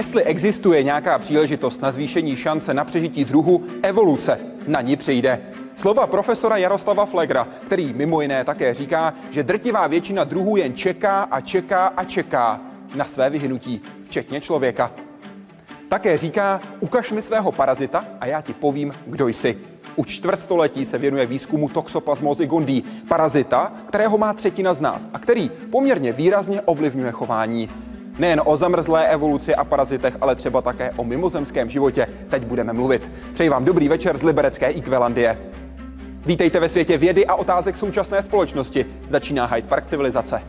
Jestli existuje nějaká příležitost na zvýšení šance na přežití druhu, evoluce na ní přijde. Slova profesora Jaroslava Flegra, který mimo jiné také říká, že drtivá většina druhů jen čeká a čeká a čeká na své vyhnutí, včetně člověka. Také říká, ukaž mi svého parazita a já ti povím, kdo jsi. Už čtvrtstoletí se věnuje výzkumu toxoplasmozy gondii, parazita, kterého má třetina z nás a který poměrně výrazně ovlivňuje chování. Nejen o zamrzlé evoluci a parazitech, ale třeba také o mimozemském životě teď budeme mluvit. Přeji vám dobrý večer z liberecké Ikvelandie. Vítejte ve světě vědy a otázek současné společnosti. Začíná Hyde Park civilizace.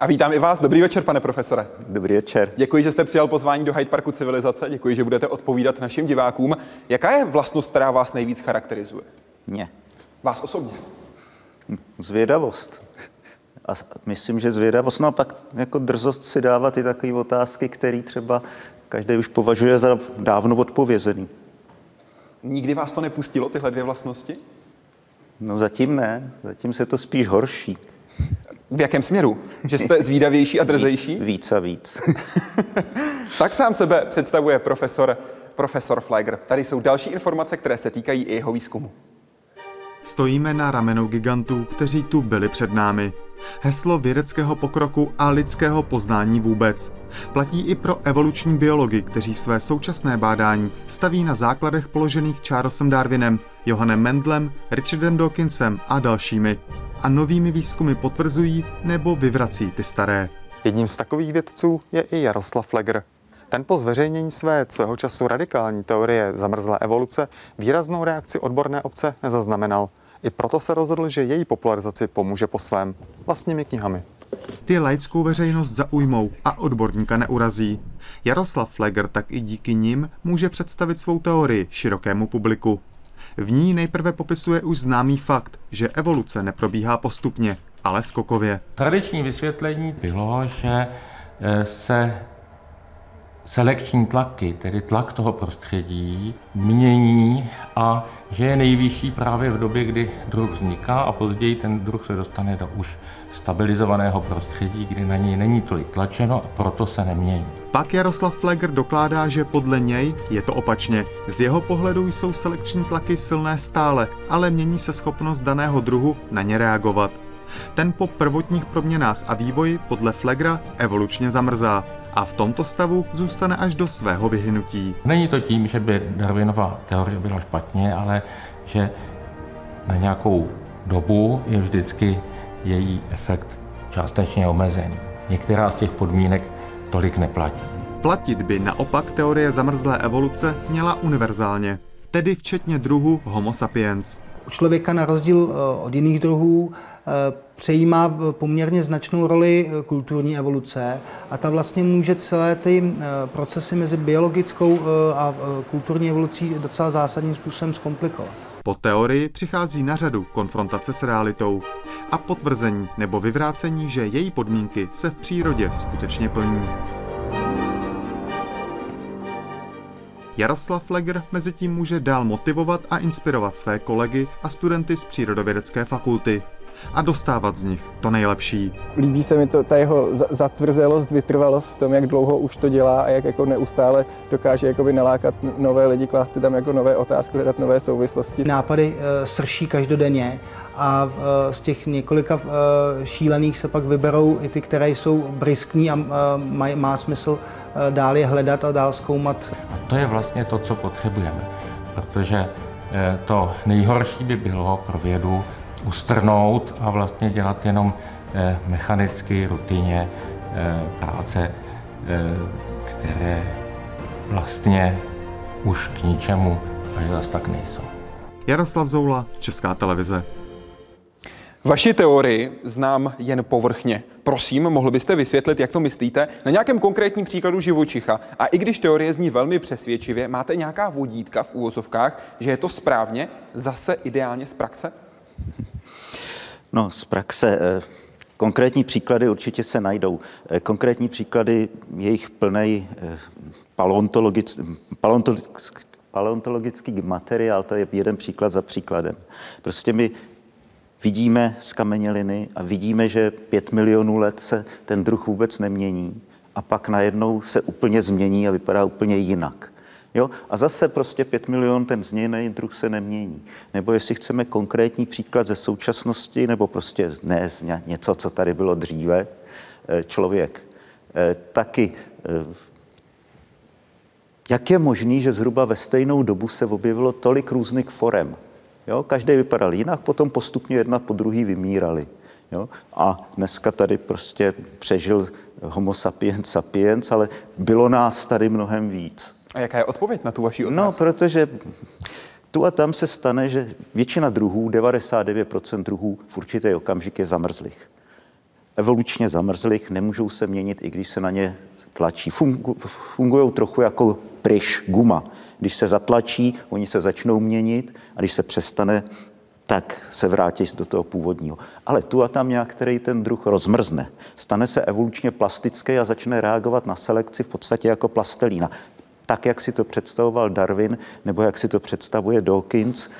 A vítám i vás. Dobrý večer, pane profesore. Dobrý večer. Děkuji, že jste přijal pozvání do Hyde Parku civilizace. Děkuji, že budete odpovídat našim divákům. Jaká je vlastnost, která vás nejvíc charakterizuje? Mě. Vás osobně? Zvědavost. A myslím, že zvědavost, no a pak jako drzost si dávat i takové otázky, které třeba každý už považuje za dávno odpovězený. Nikdy vás to nepustilo, tyhle dvě vlastnosti? No zatím ne, zatím se to spíš horší. V jakém směru? Že jste zvídavější a drzejší? Víc, víc a víc. tak sám sebe představuje profesor, profesor Fleger. Tady jsou další informace, které se týkají i jeho výzkumu. Stojíme na ramenou gigantů, kteří tu byli před námi. Heslo vědeckého pokroku a lidského poznání vůbec. Platí i pro evoluční biology, kteří své současné bádání staví na základech položených Charlesem Darwinem, Johannem Mendlem, Richardem Dawkinsem a dalšími. A novými výzkumy potvrzují nebo vyvrací ty staré. Jedním z takových vědců je i Jaroslav Fleger. Ten po zveřejnění své svého času radikální teorie zamrzlé evoluce výraznou reakci odborné obce nezaznamenal. I proto se rozhodl, že její popularizaci pomůže po svém vlastními knihami. Ty laickou veřejnost zaujmou a odborníka neurazí. Jaroslav Fleger tak i díky nim může představit svou teorii širokému publiku. V ní nejprve popisuje už známý fakt, že evoluce neprobíhá postupně, ale skokově. Tradiční vysvětlení bylo, že eh, se selekční tlaky, tedy tlak toho prostředí, mění a že je nejvyšší právě v době, kdy druh vzniká a později ten druh se dostane do už stabilizovaného prostředí, kdy na něj není tolik tlačeno a proto se nemění. Pak Jaroslav Fleger dokládá, že podle něj je to opačně. Z jeho pohledu jsou selekční tlaky silné stále, ale mění se schopnost daného druhu na ně reagovat. Ten po prvotních proměnách a vývoji podle Flegra evolučně zamrzá a v tomto stavu zůstane až do svého vyhynutí. Není to tím, že by Darwinova teorie byla špatně, ale že na nějakou dobu je vždycky její efekt částečně omezený. Některá z těch podmínek tolik neplatí. Platit by naopak teorie zamrzlé evoluce měla univerzálně, tedy včetně druhu Homo sapiens. U člověka na rozdíl eh, od jiných druhů přejímá poměrně značnou roli eh, kulturní evoluce a ta vlastně může celé ty procesy mezi biologickou a kulturní evolucí docela zásadním způsobem zkomplikovat. Po teorii přichází na řadu konfrontace s realitou a potvrzení nebo vyvrácení, že její podmínky se v přírodě skutečně plní. Jaroslav Fleger mezi tím může dál motivovat a inspirovat své kolegy a studenty z přírodovědecké fakulty a dostávat z nich to nejlepší. Líbí se mi to, ta jeho zatvrzelost, vytrvalost v tom, jak dlouho už to dělá a jak jako neustále dokáže jakoby nalákat nové lidi, klást si tam jako nové otázky, hledat nové souvislosti. Nápady uh, srší každodenně a uh, z těch několika uh, šílených se pak vyberou i ty, které jsou briskní a maj, má smysl dál je hledat a dál zkoumat. A to je vlastně to, co potřebujeme, protože to nejhorší by bylo pro vědu ustrnout a vlastně dělat jenom eh, mechanicky, rutině eh, práce, eh, které vlastně už k ničemu až zas tak nejsou. Jaroslav Zoula, Česká televize. Vaši teorii znám jen povrchně. Prosím, mohl byste vysvětlit, jak to myslíte, na nějakém konkrétním příkladu živočicha. A i když teorie zní velmi přesvědčivě, máte nějaká vodítka v úvozovkách, že je to správně, zase ideálně z praxe? No, z praxe. Eh, konkrétní příklady určitě se najdou. Eh, konkrétní příklady, jejich plný eh, paleontologický, paleontologický materiál, to je jeden příklad za příkladem. Prostě my vidíme skameněliny a vidíme, že pět milionů let se ten druh vůbec nemění a pak najednou se úplně změní a vypadá úplně jinak. Jo? A zase prostě 5 milion ten změněný druh se nemění. Nebo jestli chceme konkrétní příklad ze současnosti, nebo prostě ne z něco, co tady bylo dříve, eh, člověk eh, taky eh, jak je možný, že zhruba ve stejnou dobu se objevilo tolik různých forem? Jo? Každý vypadal jinak, potom postupně jedna po druhý vymírali. Jo? A dneska tady prostě přežil homo sapiens sapiens, ale bylo nás tady mnohem víc. A jaká je odpověď na tu vaši otázku? No, protože tu a tam se stane, že většina druhů, 99% druhů v určitý okamžik je zamrzlých. Evolučně zamrzlých, nemůžou se měnit, i když se na ně tlačí. Fungu, fungují trochu jako pryš, guma. Když se zatlačí, oni se začnou měnit a když se přestane, tak se vrátí do toho původního. Ale tu a tam nějaký ten druh rozmrzne. Stane se evolučně plastický a začne reagovat na selekci v podstatě jako plastelína tak, jak si to představoval Darwin, nebo jak si to představuje Dawkins. E,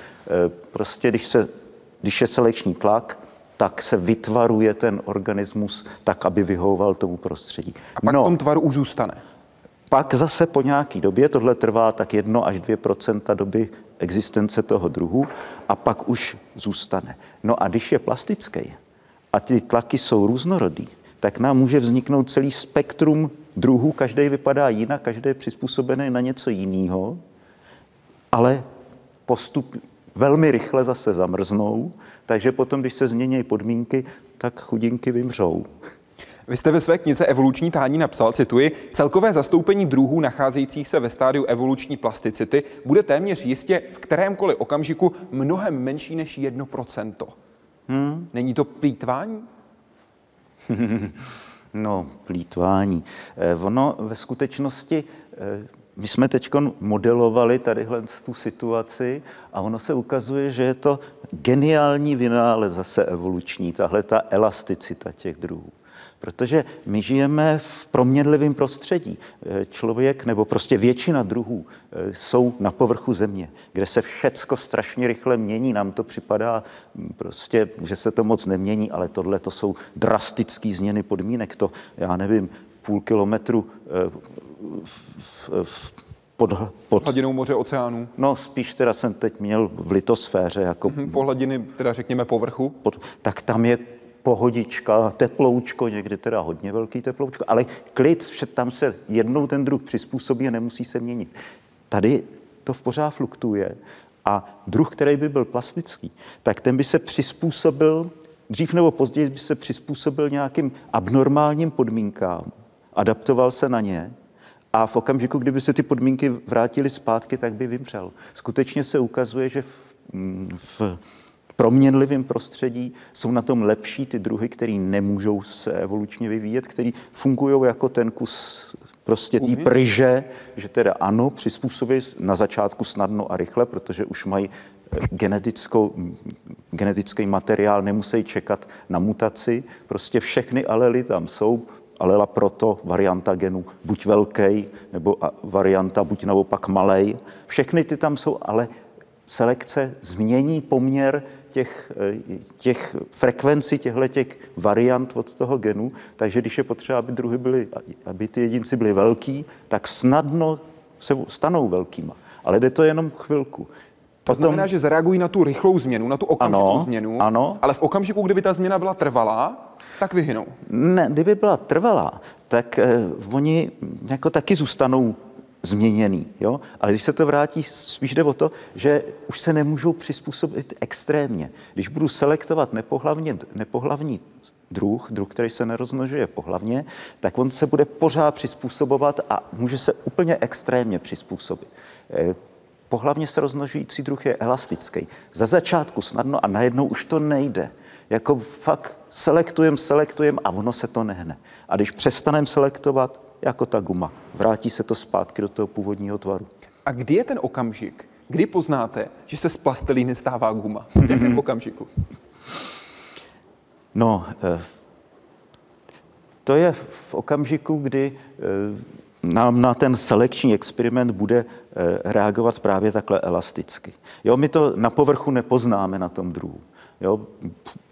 prostě, když, se, když je selekční tlak, tak se vytvaruje ten organismus tak, aby vyhovoval tomu prostředí. A pak no, v tom tvaru už zůstane. Pak zase po nějaký době, tohle trvá tak 1 až 2% doby existence toho druhu, a pak už zůstane. No a když je plastický a ty tlaky jsou různorodý, tak nám může vzniknout celý spektrum druhů, každý vypadá jinak, každý je přizpůsobený na něco jiného, ale postup velmi rychle zase zamrznou, takže potom, když se změní podmínky, tak chudinky vymřou. Vy jste ve své knize Evoluční tání napsal, cituji, celkové zastoupení druhů nacházejících se ve stádiu evoluční plasticity bude téměř jistě v kterémkoliv okamžiku mnohem menší než 1%. Hmm. Není to plítvání? no, plítvání. Eh, ono ve skutečnosti eh, my jsme teď modelovali tadyhle tu situaci a ono se ukazuje, že je to geniální vynález zase evoluční, tahle ta elasticita těch druhů. Protože my žijeme v proměnlivém prostředí. Eh, člověk nebo prostě většina druhů eh, jsou na povrchu země, kde se všecko strašně rychle mění. Nám to připadá hm, prostě, že se to moc nemění, ale tohle to jsou drastické změny podmínek. To, já nevím, půl kilometru eh, v, v, v, pod, pod hladinou moře oceánu? No, spíš teda jsem teď měl v litosféře. Jako, mm-hmm, po hladiny, teda řekněme povrchu? Pod, tak tam je pohodička, teploučko, někdy teda hodně velký teploučko, ale klid, tam se jednou ten druh přizpůsobí a nemusí se měnit. Tady to v pořád fluktuje a druh, který by byl plastický, tak ten by se přizpůsobil, dřív nebo později by se přizpůsobil nějakým abnormálním podmínkám, adaptoval se na ně a v okamžiku, kdyby se ty podmínky vrátily zpátky, tak by vymřel. Skutečně se ukazuje, že v, v proměnlivém prostředí jsou na tom lepší ty druhy, které nemůžou se evolučně vyvíjet, které fungují jako ten kus prostě té pryže, že teda ano, přizpůsobí na začátku snadno a rychle, protože už mají eh, genetickou, genetický materiál, nemusí čekat na mutaci. Prostě všechny alely tam jsou, alela proto, varianta genu buď velký, nebo varianta buď naopak malej. Všechny ty tam jsou, ale selekce změní poměr těch, těch frekvencí těchto těch variant od toho genu, takže když je potřeba, aby druhy byly, aby ty jedinci byly velký, tak snadno se stanou velkýma. Ale jde to jenom chvilku. To Potom... znamená, že zareagují na tu rychlou změnu, na tu okamžitou ano, změnu, ano. ale v okamžiku, kdyby ta změna byla trvalá, tak vyhynou. Ne, kdyby byla trvalá, tak eh, oni jako taky zůstanou změněný. Jo? Ale když se to vrátí, spíš jde o to, že už se nemůžou přizpůsobit extrémně. Když budu selektovat nepohlavně, nepohlavní druh, druh, který se nerozmnožuje pohlavně, tak on se bude pořád přizpůsobovat a může se úplně extrémně přizpůsobit. Eh, pohlavně se rozmnožující druh je elastický. Za začátku snadno a najednou už to nejde. Jako fakt selektujem, selektujem a ono se to nehne. A když přestanem selektovat, jako ta guma. Vrátí se to zpátky do toho původního tvaru. A kdy je ten okamžik, kdy poznáte, že se z plastelíny stává guma? V jakém okamžiku? No, eh, to je v okamžiku, kdy eh, nám na ten selekční experiment bude eh, reagovat právě takhle elasticky. Jo, my to na povrchu nepoznáme na tom druhu. Jo,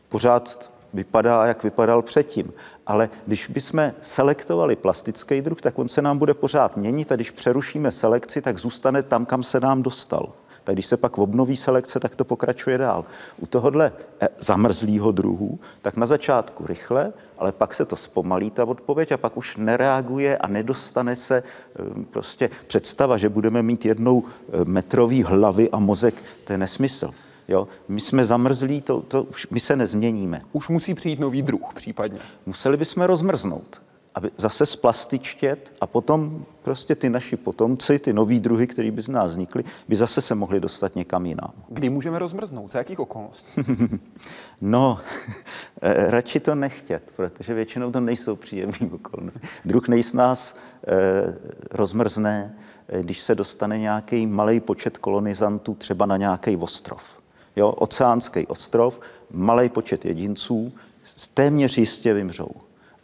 pořád vypadá, jak vypadal předtím. Ale když bychom selektovali plastický druh, tak on se nám bude pořád měnit a když přerušíme selekci, tak zůstane tam, kam se nám dostal. Tak když se pak obnoví selekce, tak to pokračuje dál. U tohohle eh, zamrzlého druhu, tak na začátku rychle, ale pak se to zpomalí, ta odpověď, a pak už nereaguje a nedostane se eh, prostě představa, že budeme mít jednou eh, metrový hlavy a mozek, to je nesmysl. Jo? My jsme zamrzlí, to, to už, my se nezměníme. Už musí přijít nový druh případně. Museli bychom rozmrznout, aby zase splastičtět a potom prostě ty naši potomci, ty nový druhy, které by z nás vznikly, by zase se mohli dostat někam jinam. Kdy můžeme rozmrznout? Za jakých okolností? no, eh, radši to nechtět, protože většinou to nejsou příjemné okolnosti. Druh nejs nás eh, rozmrzne, eh, když se dostane nějaký malý počet kolonizantů třeba na nějaký ostrov jo, oceánský ostrov, malý počet jedinců, téměř jistě vymřou.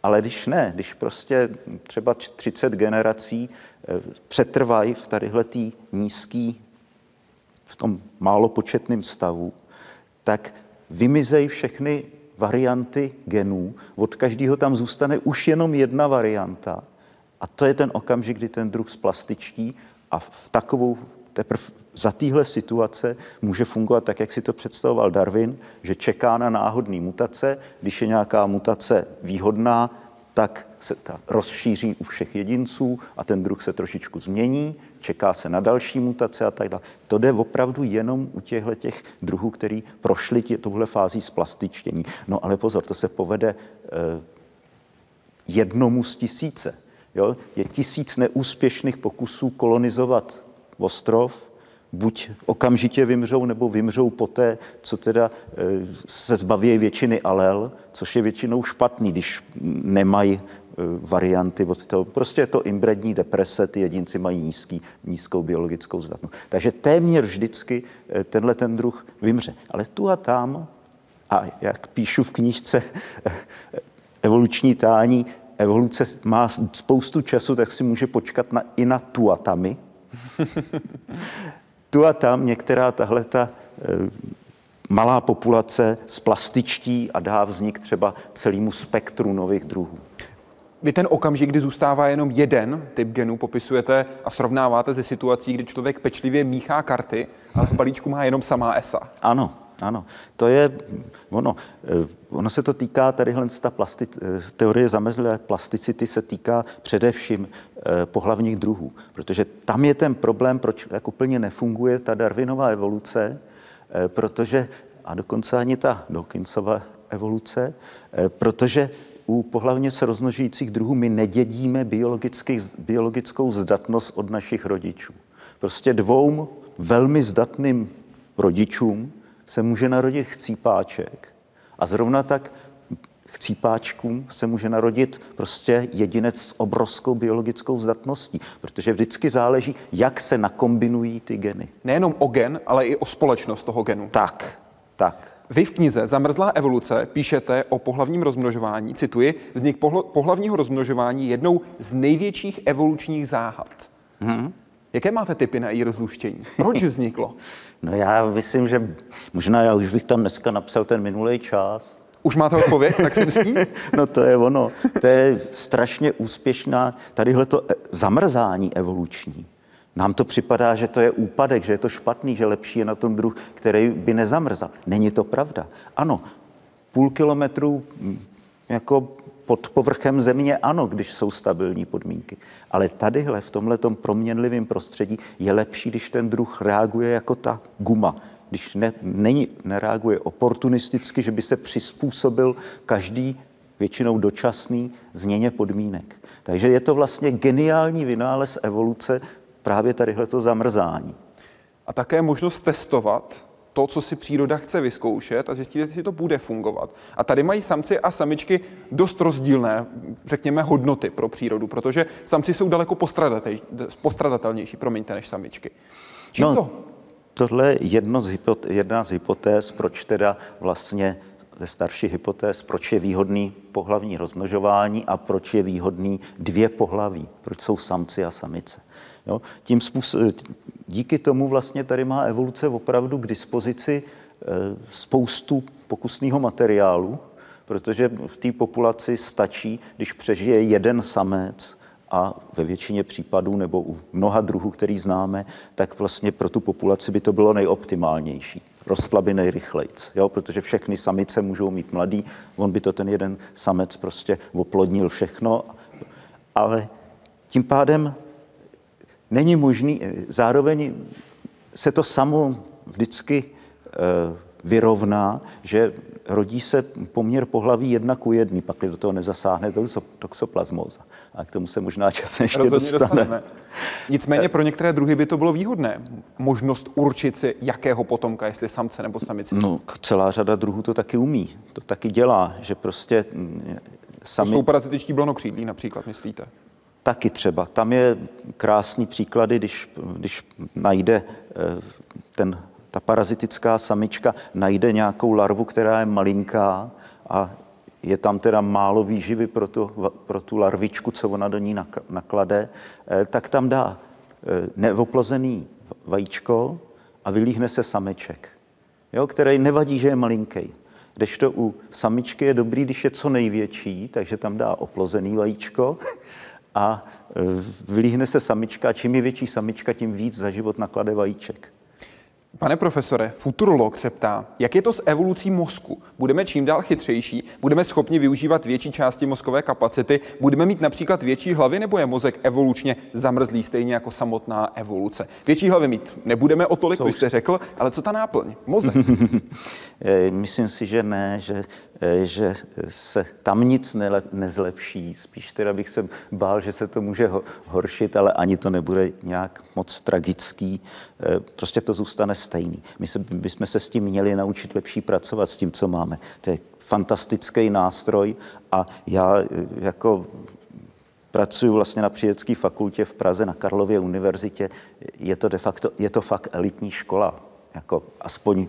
Ale když ne, když prostě třeba 30 generací eh, přetrvají v tadyhletý nízký, v tom málo početném stavu, tak vymizejí všechny varianty genů, od každého tam zůstane už jenom jedna varianta a to je ten okamžik, kdy ten druh splastičtí a v takovou teprve za téhle situace může fungovat tak, jak si to představoval Darwin, že čeká na náhodné mutace. Když je nějaká mutace výhodná, tak se ta rozšíří u všech jedinců a ten druh se trošičku změní, čeká se na další mutace a tak dále. To jde opravdu jenom u těchto těch druhů, který prošli tě, tuhle fází splastičtění. No ale pozor, to se povede eh, jednomu z tisíce. Jo? Je tisíc neúspěšných pokusů kolonizovat ostrov, buď okamžitě vymřou, nebo vymřou poté, co teda e, se zbaví většiny alel, což je většinou špatný, když nemají e, varianty od toho. Prostě je to imbrední deprese, ty jedinci mají nízký, nízkou biologickou zdatnost. Takže téměř vždycky e, tenhle ten druh vymře. Ale tu a tam, a jak píšu v knížce Evoluční tání, evoluce má spoustu času, tak si může počkat na, i na tuatami, tu a tam některá tahle ta eh, malá populace splastičtí a dá vznik třeba celému spektru nových druhů. Vy ten okamžik, kdy zůstává jenom jeden typ genů, popisujete a srovnáváte ze situací, kdy člověk pečlivě míchá karty, ale v balíčku má jenom samá ESA. Ano, ano, to je ono. Eh, ono se to týká tady ta plasti, eh, teorie zamezlé plasticity se týká především eh, pohlavních druhů, protože tam je ten problém, proč tak úplně nefunguje ta Darwinová evoluce, protože, a dokonce ani ta Dawkinsova evoluce, protože u pohlavně se rozmnožujících druhů my nedědíme biologickou zdatnost od našich rodičů. Prostě dvou velmi zdatným rodičům se může narodit chcípáček a zrovna tak chcípáčkům se může narodit prostě jedinec s obrovskou biologickou zdatností, protože vždycky záleží, jak se nakombinují ty geny. Nejenom o gen, ale i o společnost toho genu. Tak, tak. Vy v knize Zamrzlá evoluce píšete o pohlavním rozmnožování, cituji, vznik pohlavního rozmnožování jednou z největších evolučních záhad. Hmm. Jaké máte typy na její rozluštění? Proč vzniklo? no já myslím, že možná já už bych tam dneska napsal ten minulý čas. Už máte odpověď, tak jsem s ní? no to je ono. To je strašně úspěšná, tadyhle to e, zamrzání evoluční. Nám to připadá, že to je úpadek, že je to špatný, že lepší je na tom druh, který by nezamrzal. Není to pravda. Ano, půl kilometru jako pod povrchem země ano, když jsou stabilní podmínky. Ale tadyhle v tomhle proměnlivém prostředí je lepší, když ten druh reaguje jako ta guma. Když ne, není, nereaguje oportunisticky, že by se přizpůsobil každý většinou dočasný změně podmínek. Takže je to vlastně geniální vynález evoluce právě tadyhle to zamrzání. A také možnost testovat to, co si příroda chce vyzkoušet a zjistit, jestli to bude fungovat. A tady mají samci a samičky dost rozdílné, řekněme, hodnoty pro přírodu, protože samci jsou daleko postradatelnější, promiňte, než samičky. Čím no, to? Tohle je jedno z jedna z hypotéz, proč teda vlastně ze starších hypotéz, proč je výhodný pohlavní rozmnožování a proč je výhodný dvě pohlaví, proč jsou samci a samice. Jo? Tím způsob, díky tomu vlastně tady má evoluce opravdu k dispozici eh, spoustu pokusného materiálu, protože v té populaci stačí, když přežije jeden samec a ve většině případů nebo u mnoha druhů, který známe, tak vlastně pro tu populaci by to bylo nejoptimálnější. Rostla by nejrychlejc, jo? protože všechny samice můžou mít mladý, on by to ten jeden samec prostě oplodnil všechno, ale tím pádem není možný, zároveň se to samo vždycky eh, vyrovná, že rodí se poměr pohlaví jedna ku jedný, pak do toho nezasáhne toxoplasmóza. A k tomu se možná časem ještě Rozhodně dostane. Dostaneme. Nicméně pro některé druhy by to bylo výhodné. Možnost určit si, jakého potomka, jestli samce nebo samice. No, celá řada druhů to taky umí. To taky dělá, že prostě mm, sami... To jsou parazitičtí blonokřídlí například, myslíte? Taky třeba. Tam je krásný příklady, když, když najde eh, ten ta parazitická samička najde nějakou larvu, která je malinká a je tam teda málo výživy pro tu, pro tu larvičku, co ona do ní naklade, eh, tak tam dá eh, neoplozený vajíčko a vylíhne se sameček, jo, který nevadí, že je malinký. Kdežto u samičky je dobrý, když je co největší, takže tam dá oplozený vajíčko a eh, vylíhne se samička. Čím je větší samička, tím víc za život naklade vajíček. Pane profesore, futurolog se ptá, jak je to s evolucí mozku? Budeme čím dál chytřejší? Budeme schopni využívat větší části mozkové kapacity? Budeme mít například větší hlavy nebo je mozek evolučně zamrzlý stejně jako samotná evoluce? Větší hlavy mít nebudeme o tolik, byste řekl, ale co ta náplň? Mozek? Eh, myslím si, že ne, že Eh, že se tam nic nezlepší. Spíš teda bych se bál, že se to může horšit, ale ani to nebude nějak moc tragický. Eh, prostě to zůstane stejný. My se, bychom se s tím měli naučit lepší pracovat s tím, co máme. To je fantastický nástroj a já eh, jako pracuji vlastně na přírodské fakultě v Praze na Karlově univerzitě. Je to de facto, je to fakt elitní škola. Jako aspoň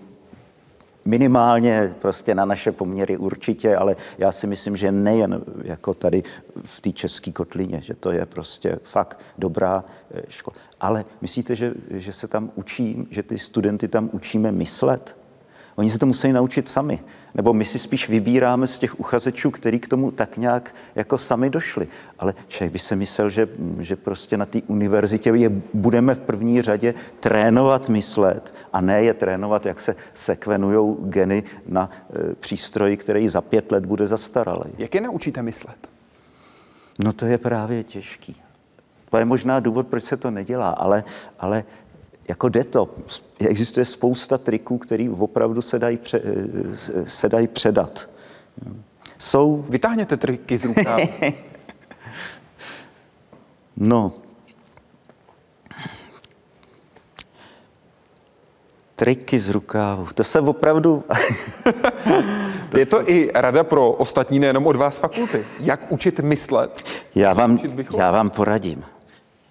minimálně prostě na naše poměry určitě, ale já si myslím, že nejen jako tady v té české kotlině, že to je prostě fakt dobrá eh, škola. Ale myslíte, že, že se tam učí, že ty studenty tam učíme myslet? Oni se to musí naučit sami. Nebo my si spíš vybíráme z těch uchazečů, který k tomu tak nějak jako sami došli. Ale člověk by se myslel, že, že prostě na té univerzitě je budeme v první řadě trénovat myslet a ne je trénovat, jak se sekvenují geny na e, přístroji, který za pět let bude zastaralý. Jak je naučíte myslet? No to je právě těžký. To je možná důvod, proč se to nedělá, ale, ale jako jde to. Existuje spousta triků, které opravdu se dají, pře, se dají předat. Jsou... Vytáhněte triky z rukávu. no. Triky z rukávu. To se opravdu... to Je to se... i rada pro ostatní, nejenom od vás fakulty. Jak učit myslet? Já vám, já vám poradím.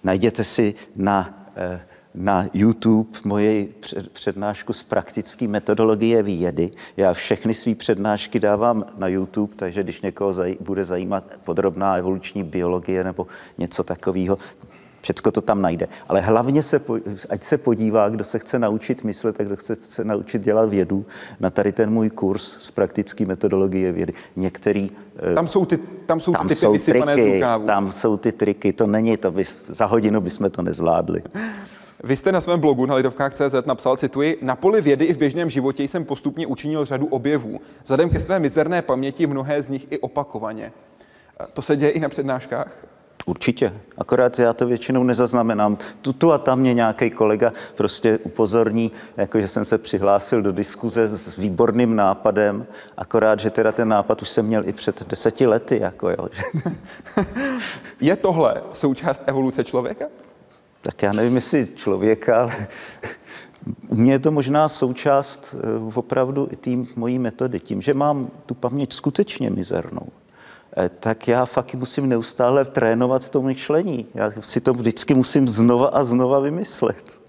Najděte si na eh, na YouTube moje přednášku z praktické metodologie vědy. Já všechny své přednášky dávám na YouTube, takže když někoho zaj, bude zajímat podrobná evoluční biologie nebo něco takového, Všecko to tam najde. Ale hlavně se, ať se podívá, kdo se chce naučit myslet, tak kdo chce se naučit dělat vědu, na tady ten můj kurz z praktické metodologie vědy. Některý... Eh, tam jsou ty, tam jsou tam ty jsou triky, tam jsou ty triky, to není to, by, za hodinu bychom to nezvládli. Vy jste na svém blogu na lidovkách.cz napsal, cituji, na poli vědy i v běžném životě jsem postupně učinil řadu objevů. Vzhledem ke své mizerné paměti mnohé z nich i opakovaně. To se děje i na přednáškách? Určitě, akorát já to většinou nezaznamenám. Tu, tu a tam mě nějaký kolega prostě upozorní, jako že jsem se přihlásil do diskuze s výborným nápadem, akorát, že teda ten nápad už jsem měl i před deseti lety. Jako jo. Je tohle součást evoluce člověka? Tak já nevím, jestli člověka, ale u mě je to možná součást eh, opravdu i té mojí metody. Tím, že mám tu paměť skutečně mizernou, eh, tak já fakt musím neustále trénovat to myšlení. Já si to vždycky musím znova a znova vymyslet.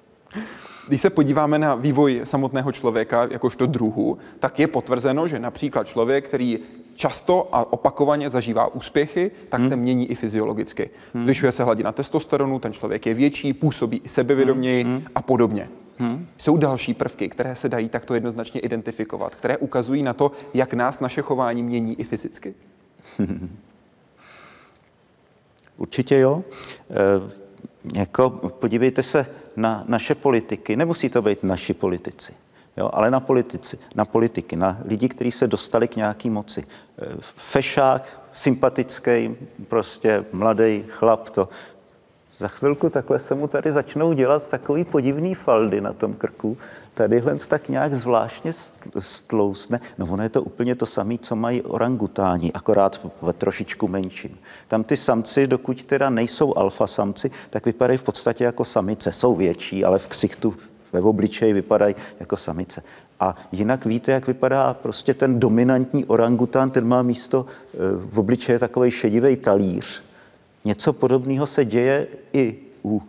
Když se podíváme na vývoj samotného člověka jakožto druhu, tak je potvrzeno, že například člověk, který často a opakovaně zažívá úspěchy, tak hmm. se mění i fyziologicky. Hmm. Zvyšuje se hladina testosteronu, ten člověk je větší, působí i sebevědoměji hmm. a podobně. Hmm. Jsou další prvky, které se dají takto jednoznačně identifikovat, které ukazují na to, jak nás naše chování mění i fyzicky? Určitě jo. E, jako podívejte se na naše politiky. Nemusí to být naši politici. Jo, ale na politici, na politiky, na lidi, kteří se dostali k nějaký moci. E, fešák, sympatický, prostě mladý chlap, to za chvilku takhle se mu tady začnou dělat takový podivný faldy na tom krku. Tadyhle tak nějak zvláštně stlousne. No ono je to úplně to samé, co mají orangutáni, akorát ve trošičku menším. Tam ty samci, dokud teda nejsou alfa samci, tak vypadají v podstatě jako samice. Jsou větší, ale v ksichtu, ve obličeji vypadají jako samice. A jinak víte, jak vypadá prostě ten dominantní orangután, ten má místo e, v obličeji takový šedivý talíř. Něco podobného se děje i u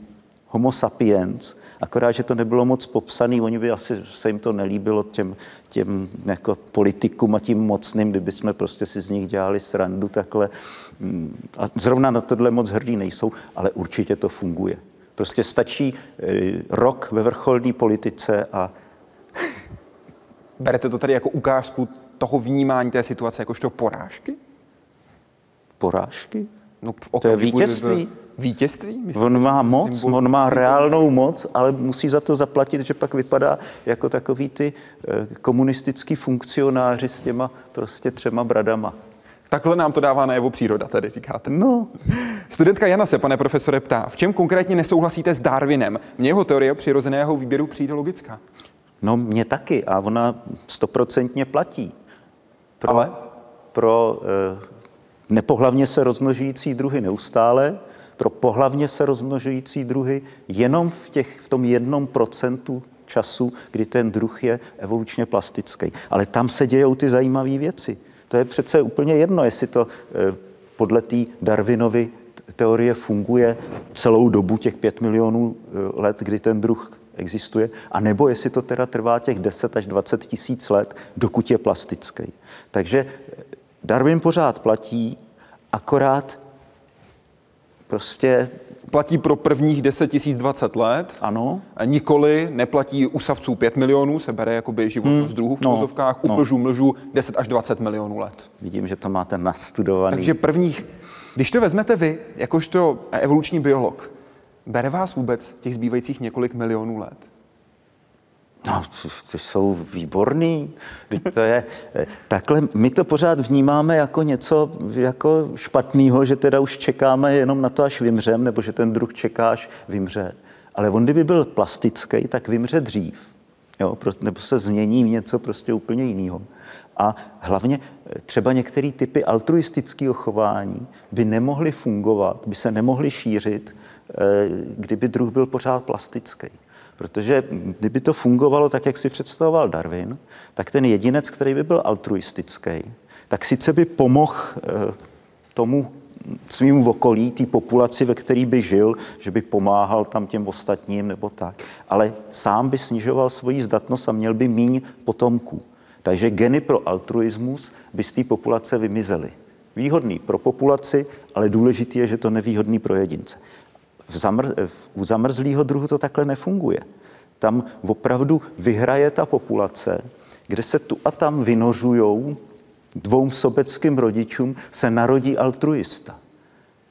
Homo sapiens, akorát, že to nebylo moc popsaný, oni by asi se jim to nelíbilo těm, těm jako politikům a tím mocným, kdyby jsme prostě si z nich dělali srandu takhle. Mm, a zrovna na tohle moc hrdí nejsou, ale určitě to funguje. Prostě stačí e, rok ve vrcholné politice a... Berete to tady jako ukázku toho vnímání té situace jakožto porážky? Porážky? No, to je vítězství. Vítězství? Myslím, on má moc, symbol, on má reálnou moc, ale musí za to zaplatit, že pak vypadá jako takový ty eh, komunistický funkcionáři s těma prostě třema bradama. Takhle nám to dává najevo příroda, tedy říkáte. No. Studentka Jana se, pane profesore, ptá, v čem konkrétně nesouhlasíte s Darwinem? Mně jeho teorie přirozeného výběru přijde logická. No, mě taky a ona stoprocentně platí. Pro, Ale? Pro eh, nepohlavně se rozmnožující druhy neustále, pro pohlavně se rozmnožující druhy jenom v, těch, v tom jednom procentu času, kdy ten druh je evolučně plastický. Ale tam se dějou ty zajímavé věci. To je přece úplně jedno, jestli to eh, podle té Darwinovy teorie funguje celou dobu těch pět milionů eh, let, kdy ten druh existuje, a nebo jestli to teda trvá těch 10 až 20 tisíc let, dokud je plastický. Takže Darwin pořád platí, akorát prostě platí pro prvních 10 000 20 let. Ano. Nikoli neplatí u savců 5 milionů, se bere jakoby životnost hmm. druhů v no, u plžů, mlžů 10 až 20 milionů let. Vidím, že to máte nastudovaný. Takže prvních, když to vezmete vy, jakožto evoluční biolog, bere vás vůbec těch zbývajících několik milionů let? No, to jsou výborný. To je, takhle my to pořád vnímáme jako něco jako špatného, že teda už čekáme jenom na to, až vymřem, nebo že ten druh čeká, až vymře. Ale on, kdyby byl plastický, tak vymře dřív. Jo, nebo se změní v něco prostě úplně jiného. A hlavně třeba některé typy altruistického chování by nemohly fungovat, by se nemohly šířit, eh, kdyby druh byl pořád plastický. Protože kdyby to fungovalo tak, jak si představoval Darwin, tak ten jedinec, který by byl altruistický, tak sice by pomohl eh, tomu svým okolí, té populaci, ve který by žil, že by pomáhal tam těm ostatním nebo tak. Ale sám by snižoval svoji zdatnost a měl by míň potomků. Takže geny pro altruismus by z té populace vymizely. Výhodný pro populaci, ale důležitý je, že to nevýhodný pro jedince. V zamr- v, u zamrzlého druhu to takhle nefunguje. Tam opravdu vyhraje ta populace, kde se tu a tam vynožujou dvou sobeckým rodičům se narodí altruista.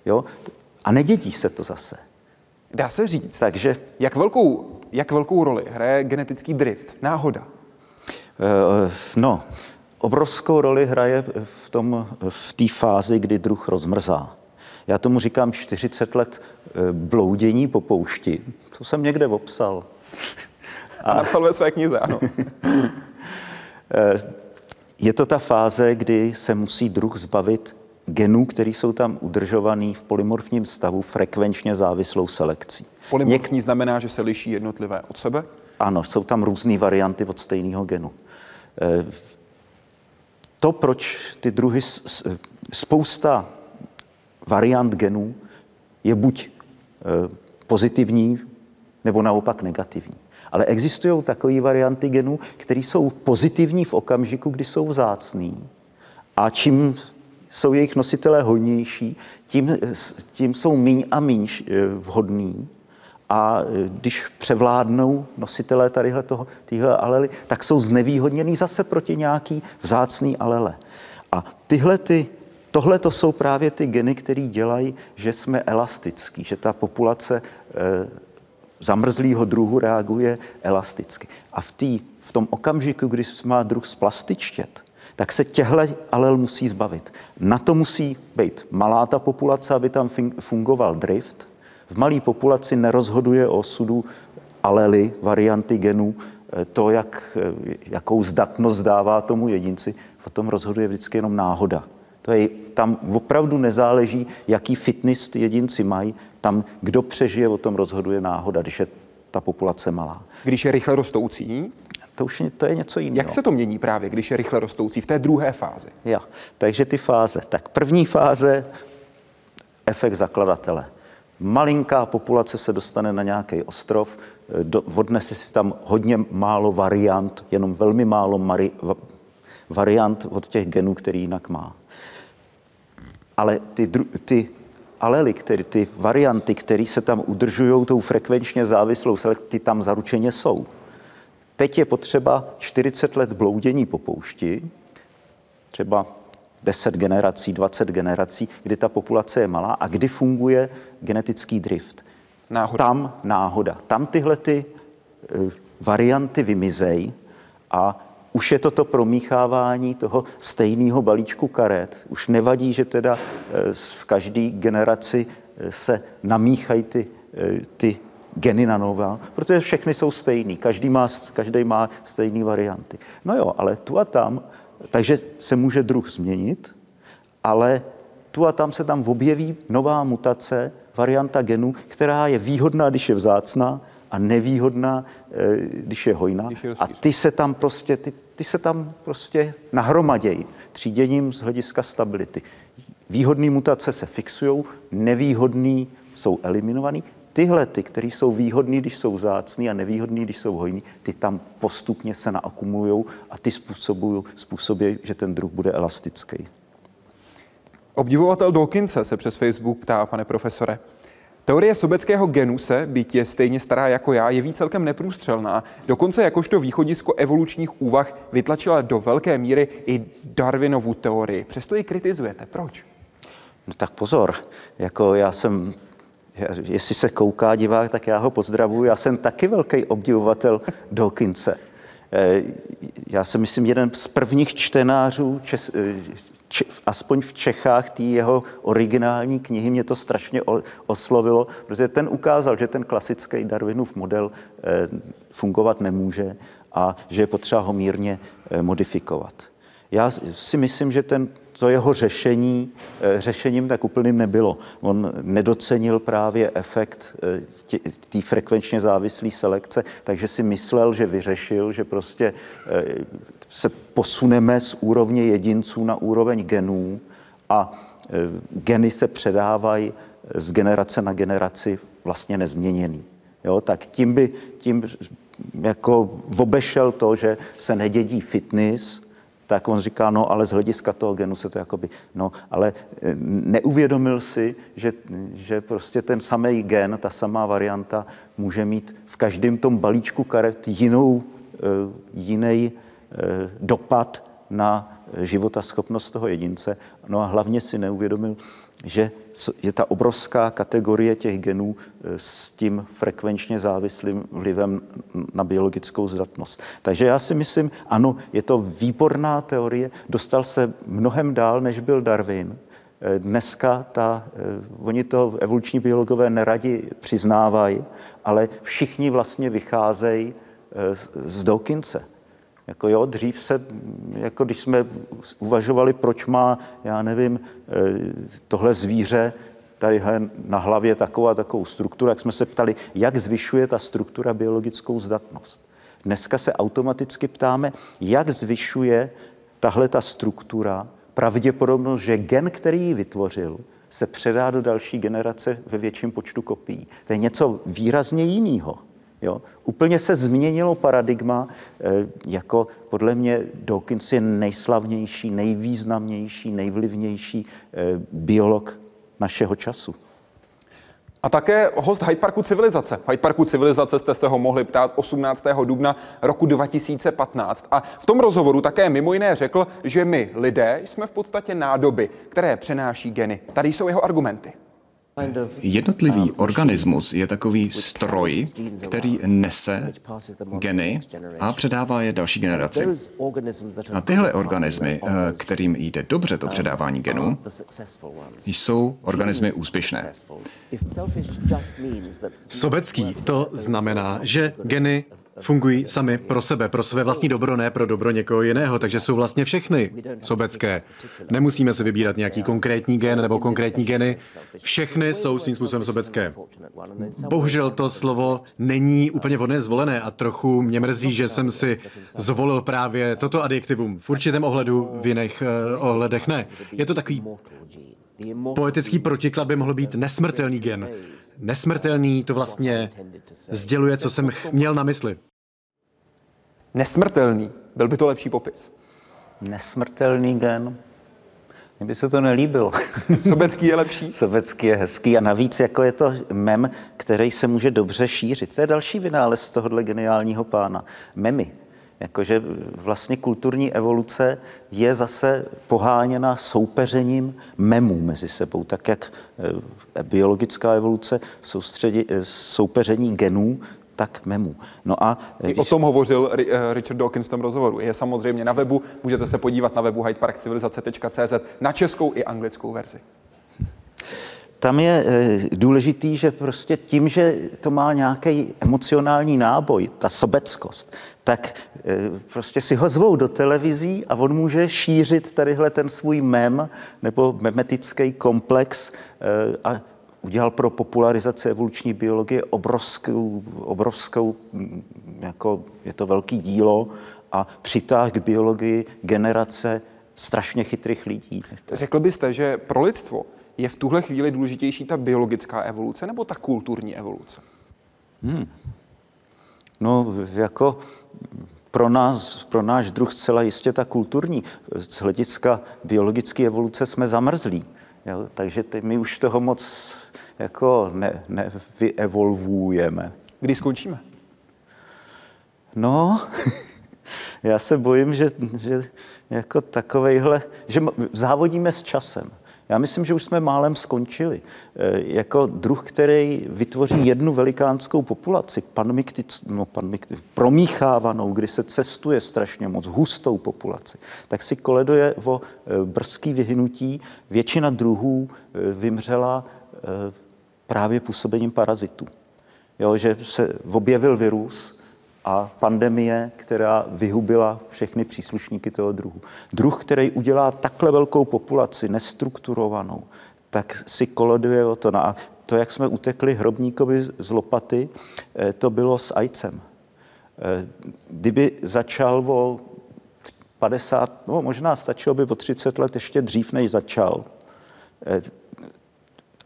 Jo? A nedědí se to zase. Dá se říct, Takže, jak, velkou, jak velkou roli hraje genetický drift, náhoda? Uh, no, obrovskou roli hraje v, tom, v té fázi, kdy druh rozmrzá. Já tomu říkám 40 let eh, bloudění po poušti. To jsem někde opsal. A napsal ve své knize, ano. Je to ta fáze, kdy se musí druh zbavit genů, které jsou tam udržovaný v polymorfním stavu frekvenčně závislou selekcí. Polymorfní Něk... znamená, že se liší jednotlivé od sebe? Ano, jsou tam různé varianty od stejného genu. Eh, to, proč ty druhy, spousta variant genů je buď pozitivní, nebo naopak negativní. Ale existují takové varianty genů, které jsou pozitivní v okamžiku, kdy jsou vzácný. A čím jsou jejich nositelé hojnější, tím, tím jsou míň a míň eh, vhodný. A eh, když převládnou nositelé tadyhle toho, tyhle alely, tak jsou znevýhodněný zase proti nějaký vzácný alele. A tyhle ty Tohle to jsou právě ty geny, které dělají, že jsme elastický, že ta populace e, zamrzlého druhu reaguje elasticky. A v, tý, v tom okamžiku, kdy má druh splastičtět, tak se těhle alel musí zbavit. Na to musí být malá ta populace, aby tam fungoval drift. V malé populaci nerozhoduje o osudu alely, varianty genů, eh, to, jak, eh, jakou zdatnost dává tomu jedinci, o tom rozhoduje vždycky jenom náhoda. To je, tam opravdu nezáleží, jaký fitness ty jedinci mají. Tam, kdo přežije, o tom rozhoduje náhoda, když je ta populace malá. Když je rychle rostoucí, to už je, to je něco jiného. Jak se to mění právě, když je rychle rostoucí v té druhé fázi? Ja, takže ty fáze. Tak první fáze, efekt zakladatele. Malinká populace se dostane na nějaký ostrov, do, odnese si tam hodně málo variant, jenom velmi málo mari, variant od těch genů, který jinak má. Ale ty, ty alely, které, ty varianty, které se tam udržují tou frekvenčně závislou ty tam zaručeně jsou. Teď je potřeba 40 let bloudění po poušti, třeba 10 generací, 20 generací, kdy ta populace je malá a kdy funguje genetický drift. Náhoda. Tam náhoda. Tam tyhle ty e, varianty vymizejí a už je to to promíchávání toho stejného balíčku karet. Už nevadí, že teda e, v každé generaci e, se namíchají ty, ty geny na nová, protože všechny jsou stejný, každý má, každý má stejné varianty. No jo, ale tu a tam, takže se může druh změnit, ale tu a tam se tam objeví nová mutace, varianta genů, která je výhodná, když je vzácná, a nevýhodná, eh, když je hojná. Když je a ty se tam prostě, ty, ty se tam prostě nahromadějí tříděním z hlediska stability. Výhodné mutace se fixují, nevýhodný jsou eliminovaný tyhle, ty, které jsou výhodné, když jsou zácný a nevýhodné, když jsou hojný, ty tam postupně se naakumulují a ty způsobují, způsobí, že ten druh bude elastický. Obdivovatel Dawkinse se přes Facebook ptá, pane profesore, Teorie sobeckého genu se, byť je stejně stará jako já, je víc celkem neprůstřelná. Dokonce jakožto východisko evolučních úvah vytlačila do velké míry i Darwinovu teorii. Přesto ji kritizujete. Proč? No tak pozor, jako já jsem jestli se kouká divák, tak já ho pozdravuji. Já jsem taky velký obdivovatel Dawkinse. Eh, já jsem, myslím, jeden z prvních čtenářů, čes, eh, aspoň v Čechách, té jeho originální knihy, mě to strašně oslovilo, protože ten ukázal, že ten klasický Darwinův model eh, fungovat nemůže a že je potřeba ho mírně modifikovat. Já si myslím, že ten to jeho řešení eh, řešením tak úplným nebylo. On nedocenil právě efekt eh, té frekvenčně závislé selekce, takže si myslel, že vyřešil, že prostě eh, se posuneme z úrovně jedinců na úroveň genů a geny se předávají z generace na generaci vlastně nezměněný. Jo, tak tím by tím jako obešel to, že se nedědí fitness, tak on říká, no ale z hlediska toho genu se to jakoby, no ale eh, neuvědomil si, že, že prostě ten samý gen, ta samá varianta může mít v každém tom balíčku karet jinou, eh, jiný eh, dopad na životaschopnost toho jedince. No a hlavně si neuvědomil, že je ta obrovská kategorie těch genů eh, s tím frekvenčně závislým vlivem na biologickou zdatnost. Takže já si myslím, ano, je to výborná teorie, dostal se mnohem dál, než byl Darwin. Eh, dneska ta, eh, oni to evoluční biologové neradi přiznávají, ale všichni vlastně vycházejí z Dawkinse. Jako jo, dřív se, jako když jsme uvažovali, proč má, já nevím, eh, tohle zvíře tady na hlavě takovou a takovou strukturu, jak jsme se ptali, jak zvyšuje ta struktura biologickou zdatnost. Dneska se automaticky ptáme, jak zvyšuje tahle ta struktura pravděpodobnost, že gen, který ji vytvořil, se předá do další generace ve větším počtu kopií. To je něco výrazně jiného. Jo? Úplně se změnilo paradigma, eh, jako podle mě Dawkins je nejslavnější, nejvýznamnější, nejvlivnější eh, biolog našeho času. A také host Hyde Parku civilizace. Hyde Parku civilizace jste se ho mohli ptát 18. dubna roku 2015. A v tom rozhovoru také mimo jiné řekl, že my, lidé, jsme v podstatě nádoby, které přenáší geny. Tady jsou jeho argumenty. Jednotlivý organismus je takový stroj, který nese geny a předává je další generaci. A tyhle organismy, eh, kterým jde dobře to předávání genů, jsou organismy úspěšné. Sobecký to znamená, že geny fungují sami pro sebe, pro své vlastní dobro, ne pro dobro někoho jiného, takže jsou vlastně všechny sobecké. Nemusíme si vybírat nějaký konkrétní gen nebo konkrétní geny, všechny jsou svým způsobem sobecké. Bohužel to slovo není úplně vhodně zvolené a trochu mě mrzí, že jsem si zvolil právě toto adjektivum. V určitém ohledu, v jiných uh, ohledech ne. Je to takový Poetický protiklad by mohl být nesmrtelný gen. Nesmrtelný to vlastně sděluje, co jsem měl na mysli. Nesmrtelný. Byl by to lepší popis. Nesmrtelný gen. Mně by se to nelíbilo. Sobecký je lepší? Sobecký je hezký a navíc jako je to mem, který se může dobře šířit. To je další vynález tohohle geniálního pána. Memy. Jakože vlastně kulturní evoluce je zase poháněna soupeřením memů mezi sebou, tak jak eh, biologická evoluce soustředí, eh, soupeření genů, tak memů. No a I když... O tom hovořil eh, Richard Dawkins v tom rozhovoru. Je samozřejmě na webu, můžete se podívat na webu hydeparkcivilizace.cz na českou i anglickou verzi tam je důležitý, že prostě tím, že to má nějaký emocionální náboj, ta sobeckost, tak prostě si ho zvou do televizí a on může šířit tadyhle ten svůj mem nebo memetický komplex a udělal pro popularizaci evoluční biologie obrovskou, obrovskou jako je to velký dílo a přitáh k biologii generace strašně chytrých lidí. Řekl byste, že pro lidstvo je v tuhle chvíli důležitější ta biologická evoluce nebo ta kulturní evoluce? Hmm. No, jako pro nás, pro náš druh zcela jistě ta kulturní. Z hlediska biologické evoluce jsme zamrzlí. Jo? Takže ty, my už toho moc jako ne, nevyevolvujeme. Kdy skončíme? No, já se bojím, že, že jako takovejhle, že závodíme s časem. Já myslím, že už jsme málem skončili. E, jako druh, který vytvoří jednu velikánskou populaci, panmiktic, no, panmiktic, promíchávanou, kdy se cestuje strašně moc, hustou populaci, tak si koleduje o e, brzký vyhnutí. Většina druhů e, vymřela právě působením parazitů. Jo, že se objevil virus, a pandemie, která vyhubila všechny příslušníky toho druhu. Druh, který udělá takhle velkou populaci, nestrukturovanou, tak si koloduje o to. No a to, jak jsme utekli hrobníkovi z lopaty, eh, to bylo s ajcem. Eh, kdyby začal o 50, no možná stačilo by o 30 let ještě dřív, než začal. Eh,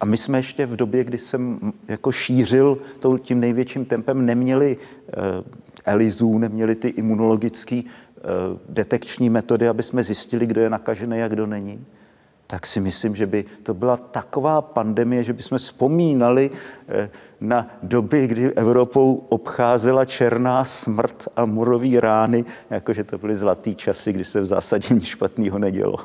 a my jsme ještě v době, kdy jsem jako šířil tím největším tempem, neměli ELIZů, neměli ty imunologické eh, detekční metody, aby jsme zjistili, kdo je nakažený a kdo není, tak si myslím, že by to byla taková pandemie, že bychom vzpomínali eh, na doby, kdy Evropou obcházela černá smrt a murový rány, jakože to byly zlatý časy, kdy se v zásadě nic špatného nedělo.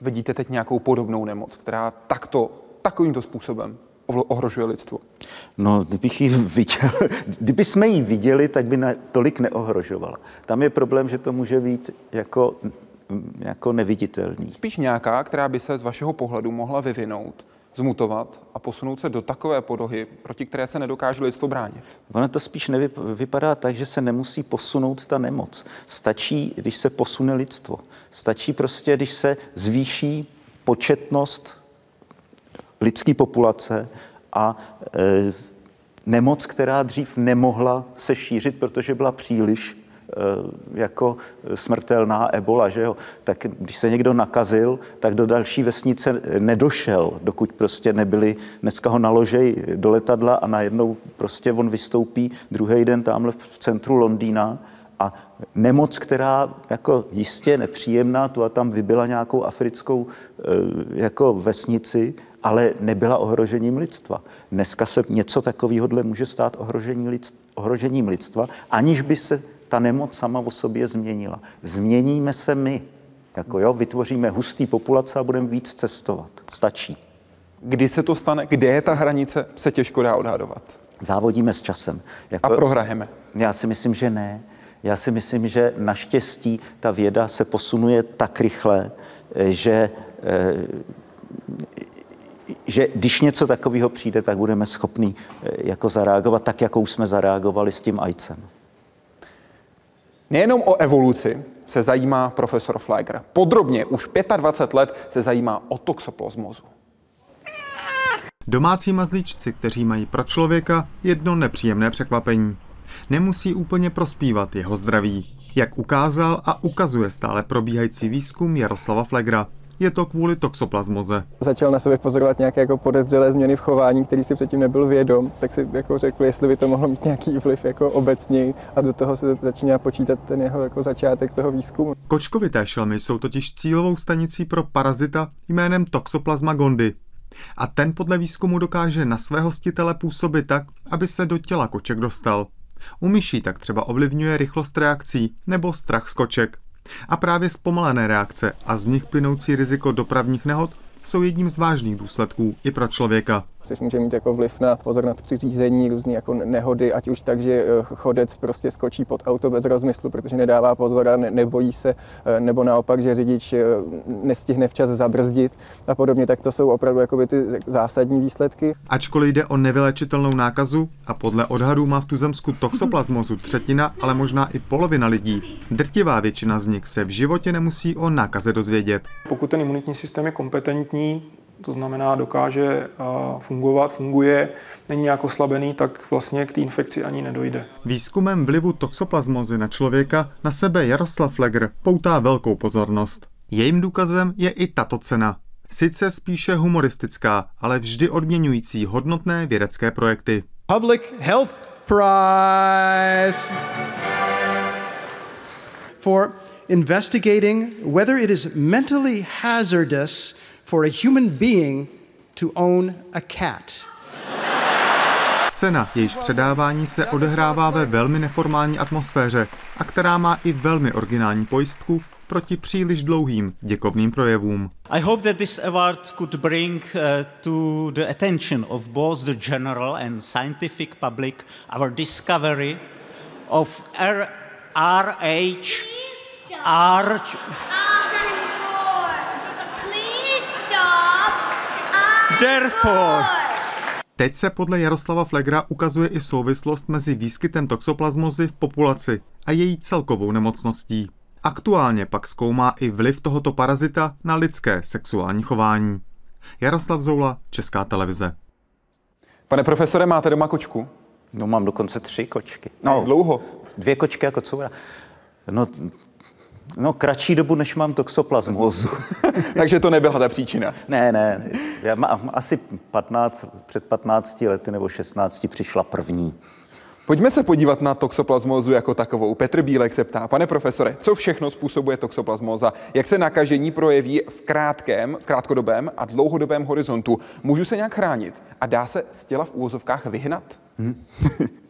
Vidíte teď nějakou podobnou nemoc, která takto, takovýmto způsobem ohrožuje lidstvo? No, kdybych ji viděl, kdyby jsme ji viděli, tak by ne, tolik neohrožovala. Tam je problém, že to může být jako, jako neviditelný. Spíš nějaká, která by se z vašeho pohledu mohla vyvinout, zmutovat a posunout se do takové podohy, proti které se nedokáže lidstvo bránit. Ono to spíš nevypadá tak, že se nemusí posunout ta nemoc. Stačí, když se posune lidstvo. Stačí prostě, když se zvýší početnost lidské populace a e, nemoc, která dřív nemohla se šířit, protože byla příliš e, jako smrtelná ebola, že jo? Tak když se někdo nakazil, tak do další vesnice nedošel, dokud prostě nebyli, dneska ho naložej do letadla a najednou prostě on vystoupí druhý den tamhle v centru Londýna a nemoc, která jako jistě nepříjemná, tu a tam vybila nějakou africkou jako vesnici, ale nebyla ohrožením lidstva. Dneska se něco takového může stát ohrožení lidstva, ohrožením lidstva, aniž by se ta nemoc sama o sobě změnila. Změníme se my. Jako jo, vytvoříme hustý populace a budeme víc cestovat. Stačí. Kdy se to stane, kde je ta hranice, se těžko dá odhadovat. Závodíme s časem. Jako, a prohrajeme. Já si myslím, že ne. Já si myslím, že naštěstí ta věda se posunuje tak rychle, že že když něco takového přijde, tak budeme schopni jako zareagovat tak, jakou jsme zareagovali s tím ajcem. Nejenom o evoluci se zajímá profesor Fleger. Podrobně už 25 let se zajímá o toxoplasmozu. Domácí mazlíčci, kteří mají pro člověka jedno nepříjemné překvapení. Nemusí úplně prospívat jeho zdraví, jak ukázal a ukazuje stále probíhající výzkum Jaroslava Flegra je to kvůli toxoplasmoze. Začal na sebe pozorovat nějaké jako podezřelé změny v chování, který si předtím nebyl vědom, tak si jako řekl, jestli by to mohlo mít nějaký vliv jako obecněji a do toho se začíná počítat ten jeho jako začátek toho výzkumu. Kočkovité šelmy jsou totiž cílovou stanicí pro parazita jménem Toxoplasma gondy. A ten podle výzkumu dokáže na své hostitele působit tak, aby se do těla koček dostal. U myší tak třeba ovlivňuje rychlost reakcí nebo strach z koček. A právě zpomalené reakce a z nich plynoucí riziko dopravních nehod jsou jedním z vážných důsledků i pro člověka což může mít jako vliv na pozornost při řízení, různé jako nehody, ať už tak, že eh, chodec prostě skočí pod auto bez rozmyslu, protože nedává pozor a ne, nebojí se, eh, nebo naopak, že řidič eh, nestihne včas zabrzdit a podobně, tak to jsou opravdu jakoby ty zásadní výsledky. Ačkoliv jde o nevylečitelnou nákazu a podle odhadů má v tuzemsku toxoplasmozu třetina, ale možná i polovina lidí, drtivá většina z nich se v životě nemusí o nákaze dozvědět. Pokud ten imunitní systém je kompetentní, to znamená dokáže fungovat, funguje, není nějak oslabený, tak vlastně k té infekci ani nedojde. Výzkumem vlivu toxoplasmozy na člověka na sebe Jaroslav Flegr poutá velkou pozornost. Jejím důkazem je i tato cena. Sice spíše humoristická, ale vždy odměňující hodnotné vědecké projekty. Public Health Prize for investigating whether it is mentally hazardous for a human being to own a cat. Cena, jejíž předávání se odehrává ve velmi neformální atmosféře a která má i velmi originální pojistku proti příliš dlouhým děkovným projevům. I hope that this award could bring uh, to the attention of both the general and scientific public our discovery of R RH R Therefore. Teď se podle Jaroslava Flegra ukazuje i souvislost mezi výskytem toxoplasmozy v populaci a její celkovou nemocností. Aktuálně pak zkoumá i vliv tohoto parazita na lidské sexuální chování. Jaroslav Zoula, Česká televize. Pane profesore, máte doma kočku? No mám dokonce tři kočky. No, dlouho? Dvě kočky jako coura. No, No, kratší dobu, než mám toxoplasmózu. Takže to nebyla ta příčina? Ne, ne. Já mám asi 15, před 15 lety nebo 16 přišla první. Pojďme se podívat na toxoplasmózu jako takovou. Petr Bílek se ptá, pane profesore, co všechno způsobuje toxoplasmóza? Jak se nakažení projeví v krátkém, v krátkodobém a dlouhodobém horizontu? Můžu se nějak chránit? A dá se z těla v úvozovkách vyhnat? Hmm.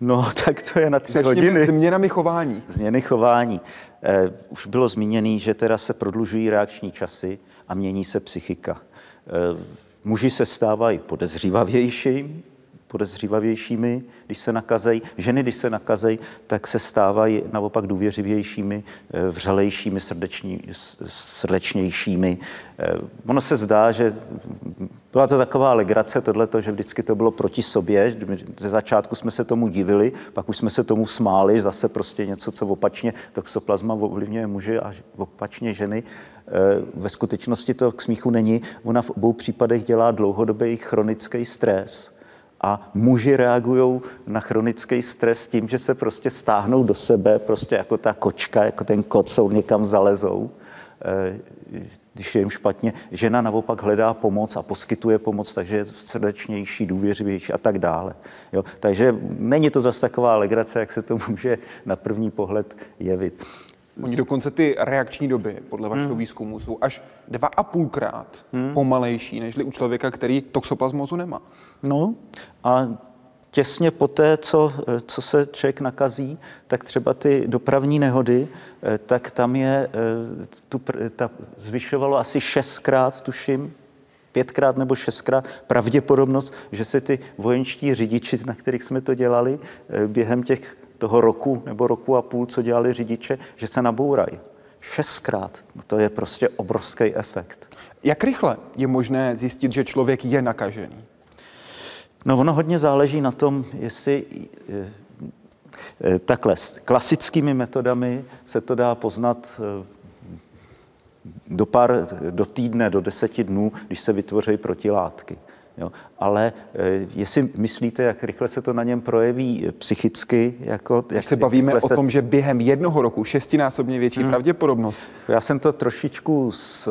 No, tak to je na tři Začněme hodiny. Změnami chování. Změny chování. Eh, už bylo zmíněné, že teda se prodlužují reakční časy a mění se psychika. Eh, muži se stávají podezřívavější, podezřívavějšími, když se nakazejí. Ženy, když se nakazejí, tak se stávají naopak důvěřivějšími, eh, vřelejšími, srdeční, srdečnějšími. Eh, ono se zdá, že byla to taková legrace, tohleto, že vždycky to bylo proti sobě. Ze začátku jsme se tomu divili, pak už jsme se tomu smáli, zase prostě něco, co opačně toxoplasma ovlivňuje muže a opačně ženy. Eh, ve skutečnosti to k smíchu není. Ona v obou případech dělá dlouhodobý chronický stres A muži reagují na chronický stres tím, že se prostě stáhnou do sebe, prostě jako ta kočka, jako ten kocou někam zalezou když je jim špatně. Žena naopak hledá pomoc a poskytuje pomoc, takže je srdečnější, důvěřivější a tak dále. Jo? Takže není to zase taková legrace, jak se to může na první pohled jevit. Oni dokonce ty reakční doby, podle vašeho hmm. výzkumu, jsou až dva a půlkrát hmm. pomalejší, než u člověka, který toxoplasmozu nemá. No a těsně po té, co, co se člověk nakazí, tak třeba ty dopravní nehody, eh, tak tam je, eh, tu, ta zvyšovalo asi šestkrát, tuším, pětkrát nebo šestkrát pravděpodobnost, že se ty vojenští řidiči, na kterých jsme to dělali, eh, během těch toho roku nebo roku a půl, co dělali řidiče, že se nabourají. Šestkrát. No to je prostě obrovský efekt. Jak rychle je možné zjistit, že člověk je nakažený? No ono hodně záleží na tom, jestli eh, eh, takhle, klasickými metodami se to dá poznat eh, do, pár, do týdne, do deseti dnů, když se vytvoří protilátky. Jo. Ale e, jestli myslíte, jak rychle se to na něm projeví psychicky, jako, jak se bavíme se... o tom, že během jednoho roku šestinásobně větší hmm. pravděpodobnost. Já jsem to trošičku z,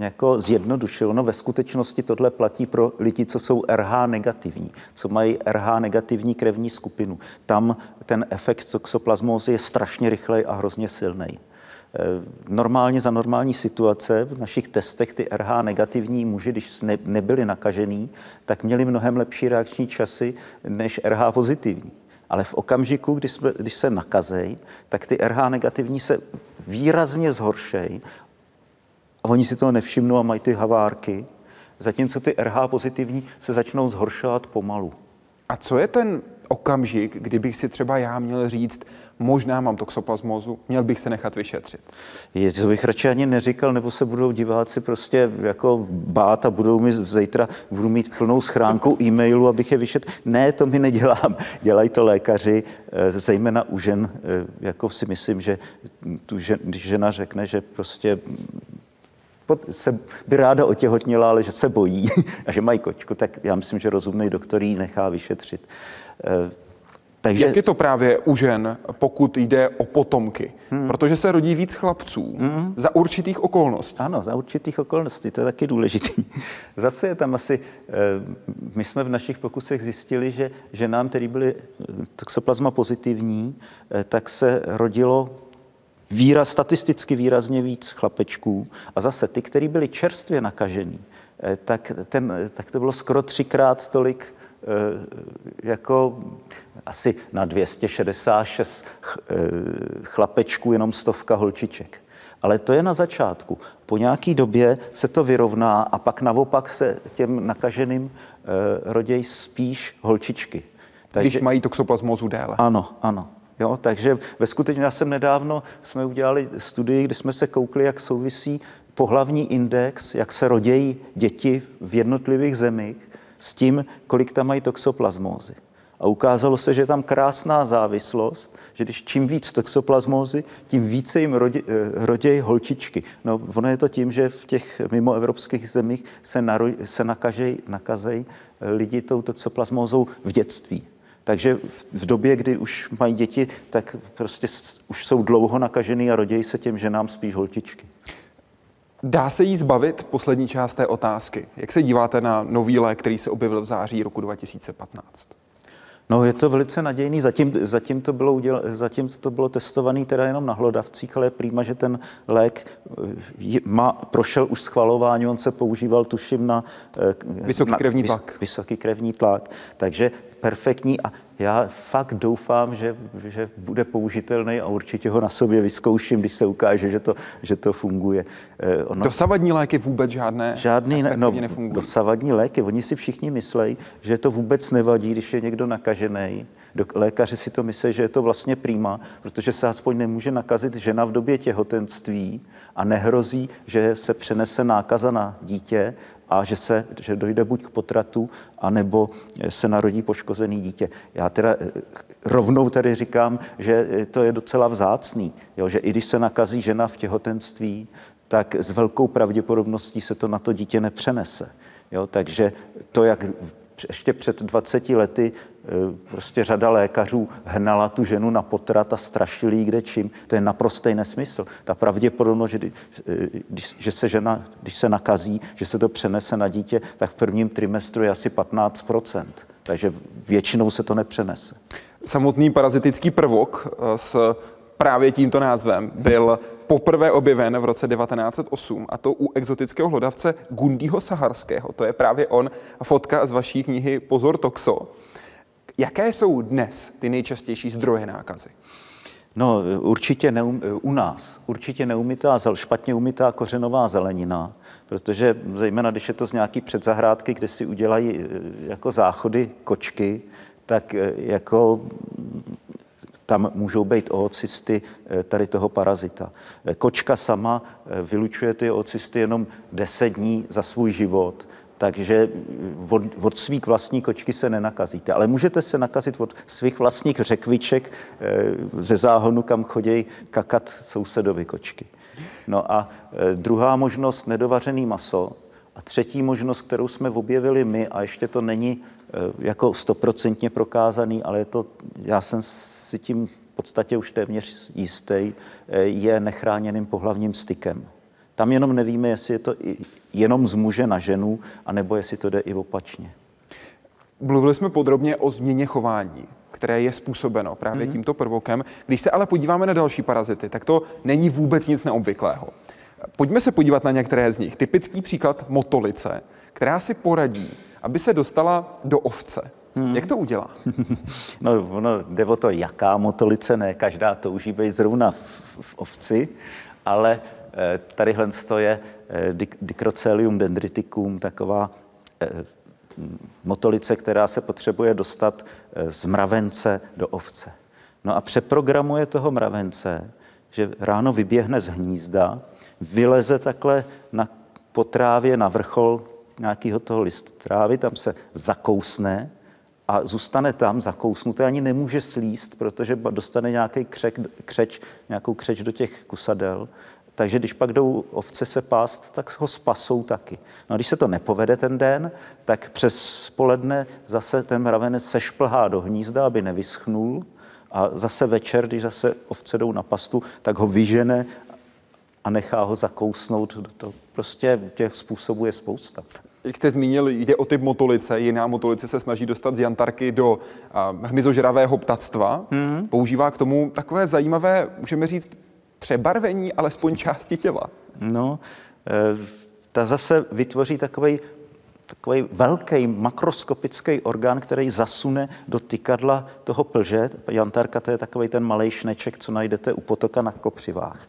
jako zjednodušil. No ve skutečnosti tohle platí pro lidi, co jsou RH negativní, co mají RH negativní krevní skupinu. Tam ten efekt toxoplasmózy je strašně rychlej a hrozně silný. Eh, normálně za normální situace v našich testech ty RH negativní muži, když ne, nebyli nakažený, tak měli mnohem lepší reakční časy než RH pozitivní. Ale v okamžiku, když, jsme, když se nakazejí, tak ty RH negativní se výrazně zhoršejí a oni si toho nevšimnou a mají ty havárky, zatímco ty RH pozitivní se začnou zhoršovat pomalu. A co je ten okamžik, kdybych si třeba já měl říct, možná mám toxoplasmózu, měl bych se nechat vyšetřit. Je, to bych radši ani neříkal, nebo se budou diváci prostě jako bát a budou mi zítra, budu mít plnou schránku e-mailu, abych je vyšetřil. Ne, to mi nedělám. Dělají to lékaři, eh, zejména u žen, eh, jako si myslím, že tu žen, když žena řekne, že prostě se by ráda otěhotněla, ale že se bojí a že mají kočku, tak já myslím, že rozumný doktor ji nechá vyšetřit. Eh, takže... Jak je to právě u žen, pokud jde o potomky? Hmm. Protože se rodí víc chlapců hmm. za určitých okolností. Ano, za určitých okolností, to je taky důležitý. Zase je tam asi, eh, my jsme v našich pokusech zjistili, že ženám, které byly eh, toxoplasma pozitivní, tak se rodilo výraz, statisticky výrazně víc chlapečků. A zase ty, kteří byli čerstvě nakažený, tak, ten, tak to bylo skoro třikrát tolik jako asi na 266 eh, chlapečků jenom stovka holčiček. Ale to je na začátku. Po nějaký době se to vyrovná a pak naopak se těm nakaženým eh, rodějí spíš holčičky. Takže, Když mají toxoplasmózu déle. Ano, ano. Jo, takže ve skutečnosti já jsem nedávno, jsme udělali studii, kdy jsme se koukli, jak souvisí pohlavní index, jak se rodějí děti v jednotlivých zemích s tím, kolik tam mají toxoplasmózy. A ukázalo se, že je tam krásná závislost, že když čím víc toxoplasmózy, tím více jim rodě, eh, rodějí holčičky. No, ono je to tím, že v těch mimoevropských zemích se, naro, se nakažej, nakazejí eh, lidi tou toxoplasmózou v dětství. Takže v, v době, kdy už mají děti, tak prostě už jsou dlouho nakažený a rodějí se těm ženám spíš holčičky. Dá se jí zbavit? Poslední část té otázky. Jak se díváte na nový lék, který se objevil v září roku 2015? No, je to velice nadějný. Zatím, zatím, to bylo uděl, zatím to bylo testované teda jenom na hlodavcích, ale je prýma, že ten lék eh, má, prošel už schvalování, on se používal, tuším, na... Eh, vysoký krevní tlak. Vysoký krevní tlak. Takže perfektní a já fakt doufám, že, že bude použitelný a určitě ho na sobě vyzkouším, když se ukáže, že to, že to funguje. Eh, ono, dosavadní léky vůbec žádné žádný ne, no, nefungují? Dosavadní léky, oni si všichni myslejí, že to vůbec nevadí, když je někdo nakažený. Lékaři si to myslí, že je to vlastně prýma, protože se aspoň nemůže nakazit žena v době těhotenství a nehrozí, že se přenese nákaza na dítě a že, se, že dojde buď k potratu, anebo se narodí poškozený dítě. Já teda eh, rovnou tady říkám, že eh, to je docela vzácný, jo, že i když se nakazí žena v těhotenství, tak s velkou pravděpodobností se to na to dítě nepřenese. Jo, takže to, jak ještě před 20 lety eh, prostě řada lékařů hnala tu ženu na potrat a strašili ji kde čím. To je naprostý nesmysl. Ta pravděpodobnost, že, když, že se žena, když se nakazí, že se to přenese na dítě, tak v prvním trimestru je asi 15% takže většinou se to nepřenese. Samotný parazitický prvok s právě tímto názvem byl poprvé objeven v roce 1908 a to u exotického hlodavce Gundího Saharského. To je právě on, fotka z vaší knihy Pozor Toxo. Jaké jsou dnes ty nejčastější zdroje nákazy? No, určitě neum, u nás. Určitě neumytá, špatně umytá kořenová zelenina, protože zejména, když je to z nějaký předzahrádky, kde si udělají e, jako záchody kočky, tak e, jako tam můžou být oocysty eh, tady toho parazita. Eh, kočka sama eh, vylučuje ty oocysty jenom 10 dní za svůj život, takže od, od svých vlastní kočky se nenakazíte. Ale můžete se nakazit od svých vlastních řekviček ze záhonu, kam chodí kakat sousedovi kočky. No a druhá možnost, nedovařený maso. A třetí možnost, kterou jsme objevili my, a ještě to není jako stoprocentně prokázaný, ale je to, já jsem si tím v podstatě už téměř jistý, eh, je nechráněným pohlavním stykem. Tam jenom nevíme, jestli je to jenom z muže na ženu, anebo jestli to jde i opačně. Mluvili jsme podrobně o změně chování, které je způsobeno právě mm-hmm. tímto prvokem. Když se ale podíváme na další parazity, tak to není vůbec nic neobvyklého. Pojďme se podívat na některé z nich. Typický příklad motolice, která si poradí, aby se dostala do ovce. Hmm. Jak to udělá? no, ono jde o to, jaká motolice, ne každá touží být zrovna v, v ovci, ale eh, tadyhle je eh, Dicrocelium dendriticum, taková eh, motolice, která se potřebuje dostat z mravence do ovce. No a přeprogramuje toho mravence, že ráno vyběhne z hnízda, vyleze takhle na potrávě na vrchol nějakého toho listu trávy, tam se zakousne a zůstane tam zakousnuté, ani nemůže slíst, protože dostane nějaký křek, křeč, nějakou křeč do těch kusadel. Takže když pak jdou ovce se pást, tak ho spasou taky. No a když se to nepovede ten den, tak přes poledne zase ten mravenec sešplhá do hnízda, aby nevyschnul. A zase večer, když zase ovce jdou na pastu, tak ho vyžene a nechá ho zakousnout. To prostě těch způsobů je spousta jak jste zmínil, jde o typ motolice. Jiná motolice se snaží dostat z jantarky do hmyzožravého ptactva. Hmm. Používá k tomu takové zajímavé, můžeme říct, přebarvení alespoň části těla. No, e, ta zase vytvoří takový takový velký makroskopický orgán, který zasune do tykadla toho plže. Jantarka to je takový ten malý šneček, co najdete u potoka na kopřivách.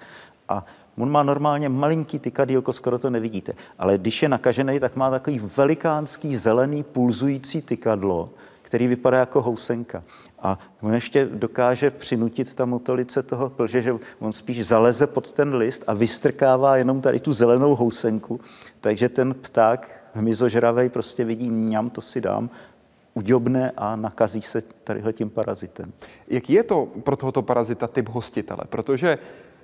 A On má normálně malinký tykadílko, skoro to nevidíte. Ale když je nakažený, tak má takový velikánský zelený pulzující tykadlo, který vypadá jako housenka. A on ještě dokáže přinutit ta motolice toho plže, že on spíš zaleze pod ten list a vystrkává jenom tady tu zelenou housenku. Takže ten pták hmyzožravej prostě vidí, mňam, to si dám, uděbne a nakazí se tadyhle tím parazitem. Jaký je to pro tohoto parazita typ hostitele? Protože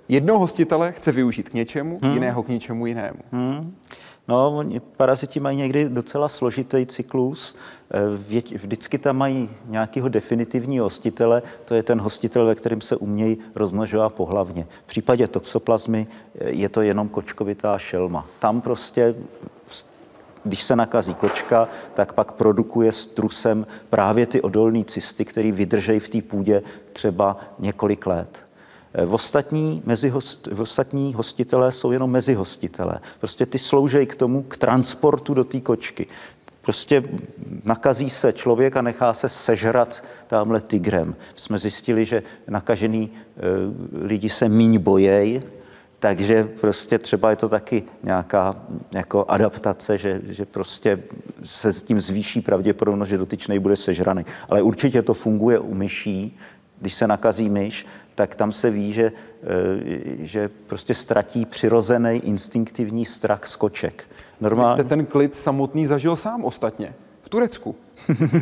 jednoho hostitele chce využít k něčemu, hmm. jiného k něčemu jinému. Hmm. No, paraziti mají někdy docela složitý cyklus. Eh, vždycky tam mají nějakého definitivního hostitele, to je ten hostitel, ve kterém se umějí rozmnožovat pohlavně. V případě toxoplazmy eh, je to jenom kočkovitá šelma. Tam prostě když se nakazí kočka, tak pak produkuje s trusem právě ty odolné cysty, které vydržejí v té půdě třeba několik let. V ostatní, mezihost, v ostatní hostitelé jsou jenom mezihostitelé. Prostě ty sloužejí k tomu, k transportu do té kočky. Prostě nakazí se člověk a nechá se sežrat tamhle tigrem. Jsme zjistili, že nakažený e, lidi se míň bojejí, takže prostě třeba je to taky nějaká jako adaptace, že, že prostě se s tím zvýší pravděpodobnost, že dotyčný bude sežraný. Ale určitě to funguje u myší, když se nakazí myš, tak tam se ví, že, eh, že prostě ztratí přirozený instinktivní strach z koček. Normálně... Vy jste ten klid samotný zažil sám ostatně. V Turecku.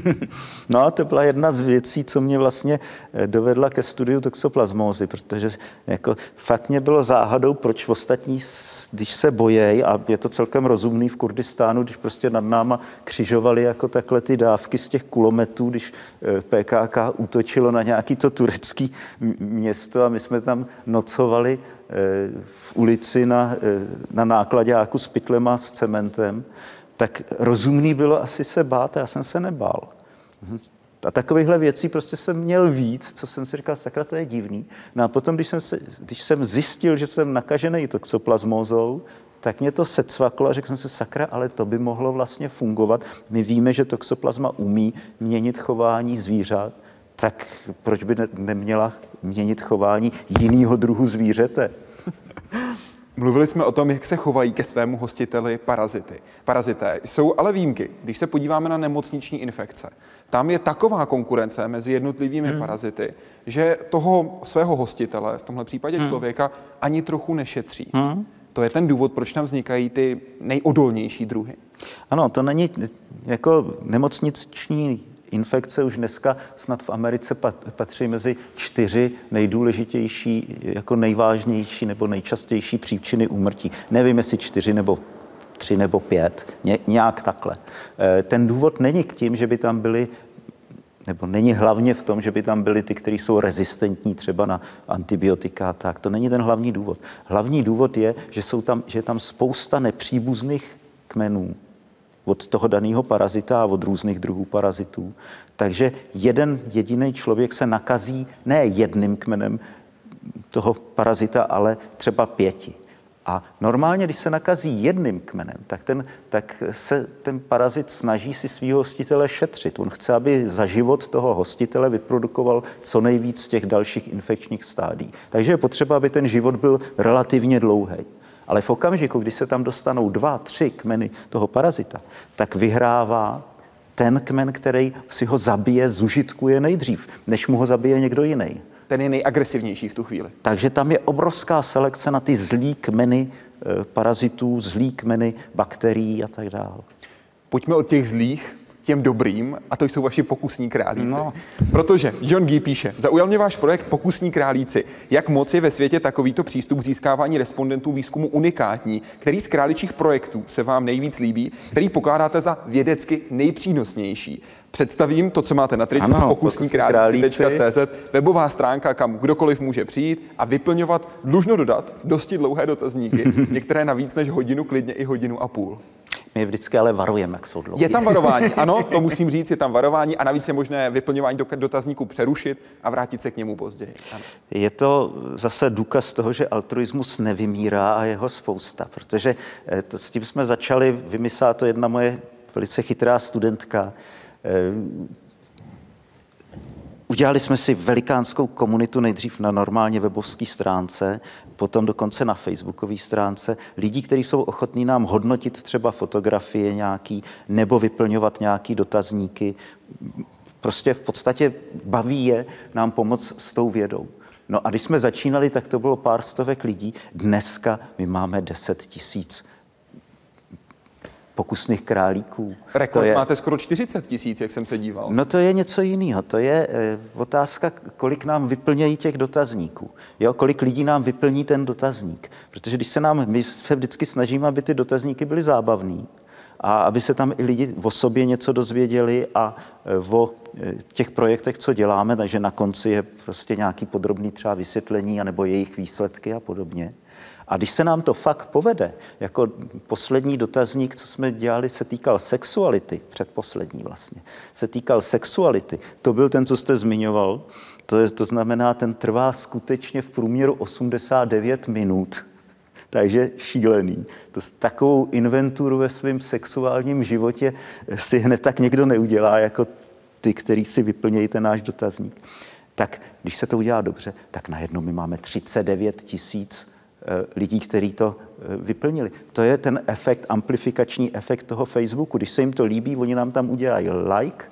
no to byla jedna z věcí, co mě vlastně eh, dovedla ke studiu toxoplasmózy, protože jako fakt mě bylo záhadou, proč ostatní, když se bojejí, a je to celkem rozumný v Kurdistánu, když prostě nad náma křižovali jako takhle ty dávky z těch kulometů, když eh, PKK útočilo na nějaký to turecký město a my jsme tam nocovali eh, v ulici na, na nákladáku s pytlema s cementem, tak rozumný bylo asi se bát, já jsem se nebál. A takovýchhle věcí prostě jsem měl víc, co jsem si říkal, sakra, to je divný. No a potom, když jsem, se, když jsem zjistil, že jsem nakažený toxoplasmózou, tak mě to secvaklo a řekl jsem si, sakra, ale to by mohlo vlastně fungovat. My víme, že toxoplasma umí měnit chování zvířat, tak proč by ne, neměla měnit chování jiného druhu zvířete? Mluvili jsme o tom, jak se chovají ke svému hostiteli parazity. Parazité jsou ale výjimky. Když se podíváme na nemocniční infekce, tam je taková konkurence mezi jednotlivými hmm. parazity, že toho svého hostitele, v tomhle případě hmm. člověka, ani trochu nešetří. Hmm. To je ten důvod, proč tam vznikají ty nejodolnější druhy. Ano, to není jako nemocniční infekce už dneska snad v Americe patří mezi čtyři nejdůležitější, jako nejvážnější nebo nejčastější příčiny úmrtí. Nevím, jestli čtyři nebo tři nebo pět, ně, nějak takhle. Eh, ten důvod není k tím, že by tam byly nebo není hlavně v tom, že by tam byly ty, kteří jsou rezistentní třeba na antibiotika, tak to není ten hlavní důvod. Hlavní důvod je, že, jsou tam, že je tam spousta nepříbuzných kmenů, od toho daného parazita a od různých druhů parazitů. Takže jeden jediný člověk se nakazí ne jedným kmenem toho parazita, ale třeba pěti. A normálně, když se nakazí jedným kmenem, tak, ten, tak se ten parazit snaží si svého hostitele šetřit. On chce, aby za život toho hostitele vyprodukoval co nejvíc těch dalších infekčních stádí. Takže je potřeba, aby ten život byl relativně dlouhý. Ale v okamžiku, kdy se tam dostanou dva, tři kmeny toho parazita, tak vyhrává ten kmen, který si ho zabije, zužitkuje nejdřív, než mu ho zabije někdo jiný. Ten je nejagresivnější v tu chvíli. Takže tam je obrovská selekce na ty zlý kmeny eh, parazitů, zlý kmeny bakterií a tak dále. Pojďme od těch zlých těm dobrým, a to jsou vaši pokusní králíci. No. Protože John Gee píše, zaujal mě váš projekt Pokusní králíci. Jak moc je ve světě takovýto přístup k získávání respondentů výzkumu unikátní? Který z králičích projektů se vám nejvíc líbí? Který pokládáte za vědecky nejpřínosnější? Představím to, co máte na tričku, pokusní králíci.cz, webová stránka, kam kdokoliv může přijít a vyplňovat, dlužno dodat, dosti dlouhé dotazníky, některé na víc než hodinu, klidně i hodinu a půl. My je vždycky ale varujeme, jak jsou dlouhé. Je tam varování, ano, to musím říct, je tam varování a navíc je možné vyplňování dotazníku přerušit a vrátit se k němu později. Ano. Je to zase důkaz toho, že altruismus nevymírá a jeho spousta, protože eh, to, s tím jsme začali, vymyslela to jedna moje velice chytrá studentka, eh, Udělali jsme si velikánskou komunitu nejdřív na normálně webovské stránce, potom dokonce na facebookové stránce, lidí, kteří jsou ochotní nám hodnotit třeba fotografie nějaký, nebo vyplňovat nějaký dotazníky. Prostě v podstatě baví je nám pomoct s tou vědou. No a když jsme začínali, tak to bylo pár stovek lidí. Dneska my máme 10 tisíc pokusných králíků. Rekord je, máte skoro 40 tisíc, jak jsem se díval. No to je něco jiného. To je e, otázka, kolik nám vyplnějí těch dotazníků. Jo, kolik lidí nám vyplní ten dotazník. Protože když se nám, my se vždycky snažíme, aby ty dotazníky byly zábavný a aby se tam i lidi o sobě něco dozvěděli a e, o e, těch projektech, co děláme, takže na konci je prostě nějaký podrobný třeba vysvětlení anebo jejich výsledky a podobně. A když se nám to fakt povede, jako poslední dotazník, co jsme dělali, se týkal sexuality, předposlední vlastně, se týkal sexuality, to byl ten, co jste zmiňoval, to, je, to znamená, ten trvá skutečně v průměru 89 minut. Takže šílený. To takovou inventuru ve svém sexuálním životě si hned tak někdo neudělá, jako ty, který si vyplnějí ten náš dotazník. Tak když se to udělá dobře, tak najednou my máme 39 tisíc lidí, kteří to eh, vyplnili. To je ten efekt, amplifikační efekt toho Facebooku. Když se jim to líbí, oni nám tam udělají like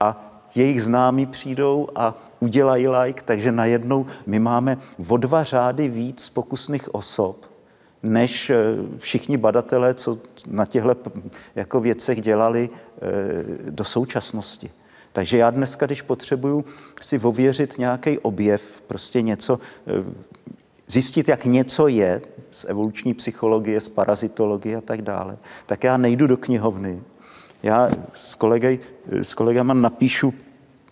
a jejich známí přijdou a udělají like, takže najednou my máme o dva řády víc pokusných osob, než eh, všichni badatelé, co na těchto jako věcech dělali do současnosti. Takže já dneska, když potřebuju si ověřit nějaký objev, prostě něco, zjistit, jak něco je z evoluční psychologie, z parazitologie a tak dále, tak já nejdu do knihovny. Já s, kolegej, s kolegama napíšu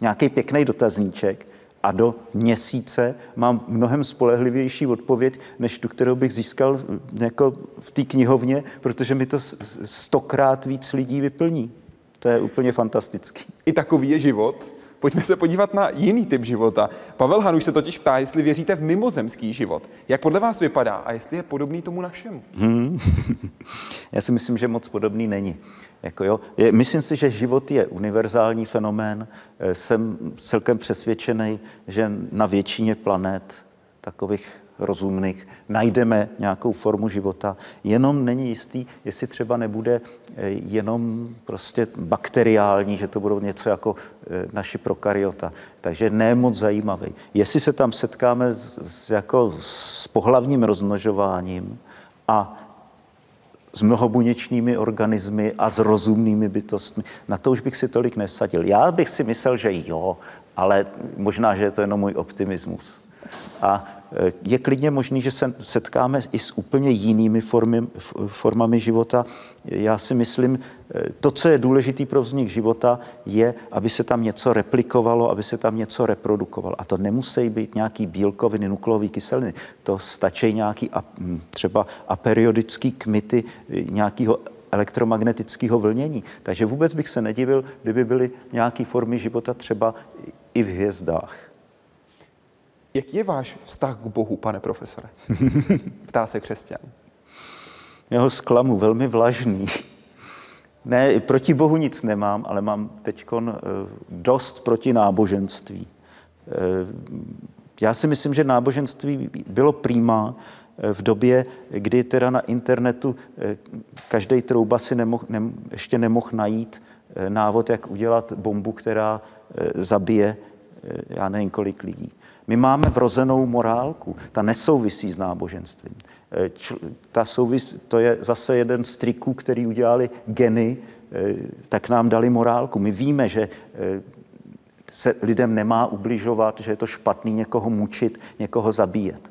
nějaký pěkný dotazníček a do měsíce mám mnohem spolehlivější odpověď, než tu, kterou bych získal jako v té knihovně, protože mi to stokrát víc lidí vyplní. To je úplně fantastický. I takový je život. Pojďme se podívat na jiný typ života. Pavel Hanuš se totiž ptá, jestli věříte v mimozemský život. Jak podle vás vypadá a jestli je podobný tomu našemu? Hmm. Já si myslím, že moc podobný není. Jako jo, je, myslím si, že život je univerzální fenomén. Eh, jsem celkem přesvědčený, že na většině planet takových rozumných, najdeme nějakou formu života, jenom není jistý, jestli třeba nebude eh, jenom prostě bakteriální, že to budou něco jako eh, naši prokaryota. Takže ne moc zajímavý. Jestli se tam setkáme s, jako s pohlavním rozmnožováním a s mnohobuněčnými organismy a s rozumnými bytostmi. Na to už bych si tolik nesadil. Já bych si myslel, že jo, ale možná, že je to jenom můj optimismus. A je klidně možný, že se setkáme i s úplně jinými formy, formami života. Já si myslím, e, to, co je důležité pro vznik života, je, aby se tam něco replikovalo, aby se tam něco reprodukovalo. A to nemusí být nějaký bílkoviny, nukleové kyseliny. To stačí nějaký třeba aperiodický kmity e, nějakého elektromagnetického vlnění. Takže vůbec bych se nedivil, kdyby byly nějaké formy života třeba i v hvězdách. Jaký je váš vztah k Bohu, pane profesore? Ptá se křesťan. Jeho zklamu, velmi vlažný. Ne, proti Bohu nic nemám, ale mám teď eh, dost proti náboženství. Eh, já si myslím, že náboženství bylo přímá eh, v době, kdy teda na internetu každý trouba si nemoh, ne, ještě nemohl najít návod, jak udělat bombu, která zabije já nevím kolik lidí. My máme vrozenou morálku, ta nesouvisí s náboženstvím. Eh, ta souvis, to je zase jeden z triků, který udělali geny, eh, tak nám dali morálku. My víme, že eh, se lidem nemá ubližovat, že je to špatný někoho mučit, někoho zabíjet.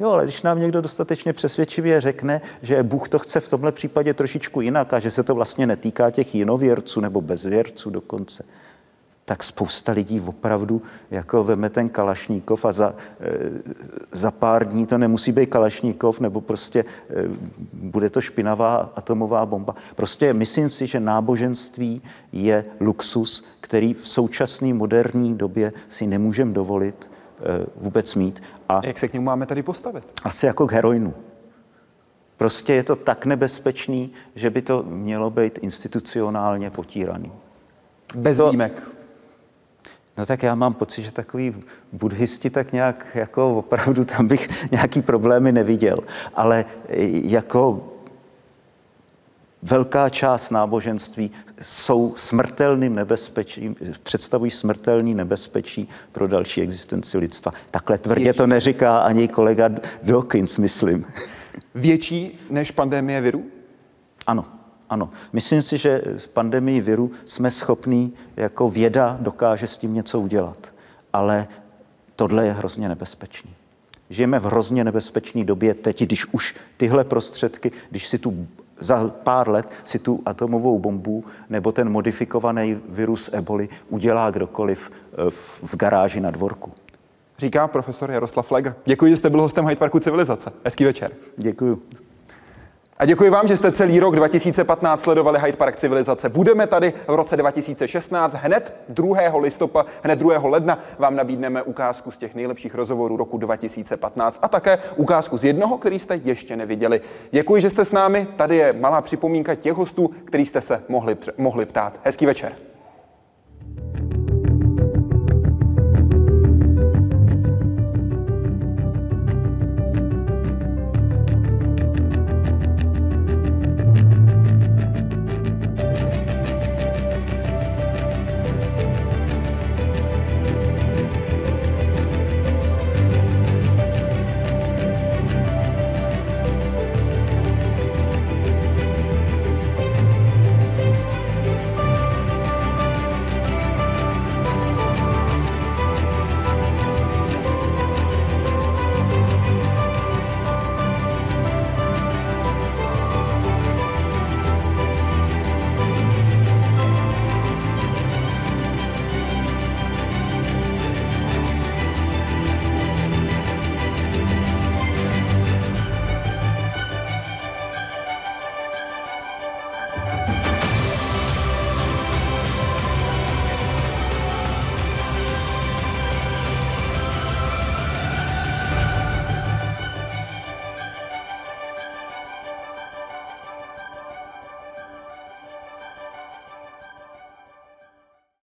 Jo, ale když nám někdo dostatečně přesvědčivě řekne, že Bůh to chce v tomhle případě trošičku jinak a že se to vlastně netýká těch jinověrců nebo bezvěrců dokonce, tak spousta lidí opravdu jako veme ten kalašníkov a za, e, za pár dní to nemusí být kalašníkov, nebo prostě e, bude to špinavá atomová bomba. Prostě myslím si, že náboženství je luxus, který v současné moderní době si nemůžeme dovolit e, vůbec mít. A jak se k němu máme tady postavit? Asi jako k heroinu. Prostě je to tak nebezpečný, že by to mělo být institucionálně potíraný. Bez to, výjimek. No tak já mám pocit, že takový buddhisti tak nějak jako opravdu tam bych nějaký problémy neviděl. Ale jako velká část náboženství jsou smrtelným nebezpečím, představují smrtelný nebezpečí pro další existenci lidstva. Takhle tvrdě to neříká ani kolega Dawkins, myslím. Větší než pandemie viru? Ano. Ano, myslím si, že s pandemii viru jsme schopní, jako věda dokáže s tím něco udělat. Ale tohle je hrozně nebezpečný. Žijeme v hrozně nebezpečné době teď, když už tyhle prostředky, když si tu za pár let si tu atomovou bombu nebo ten modifikovaný virus eboli udělá kdokoliv eh, v garáži na dvorku. Říká profesor Jaroslav Flegr. Děkuji, že jste byl hostem Hyde Parku Civilizace. Hezký večer. Děkuji. A děkuji vám, že jste celý rok 2015 sledovali Hyde Park Civilizace. Budeme tady v roce 2016. Hned 2. listopadu, hned 2. ledna vám nabídneme ukázku z těch nejlepších rozhovorů roku 2015 a také ukázku z jednoho, který jste ještě neviděli. Děkuji, že jste s námi. Tady je malá připomínka těch hostů, který jste se mohli, mohli ptát. Hezký večer.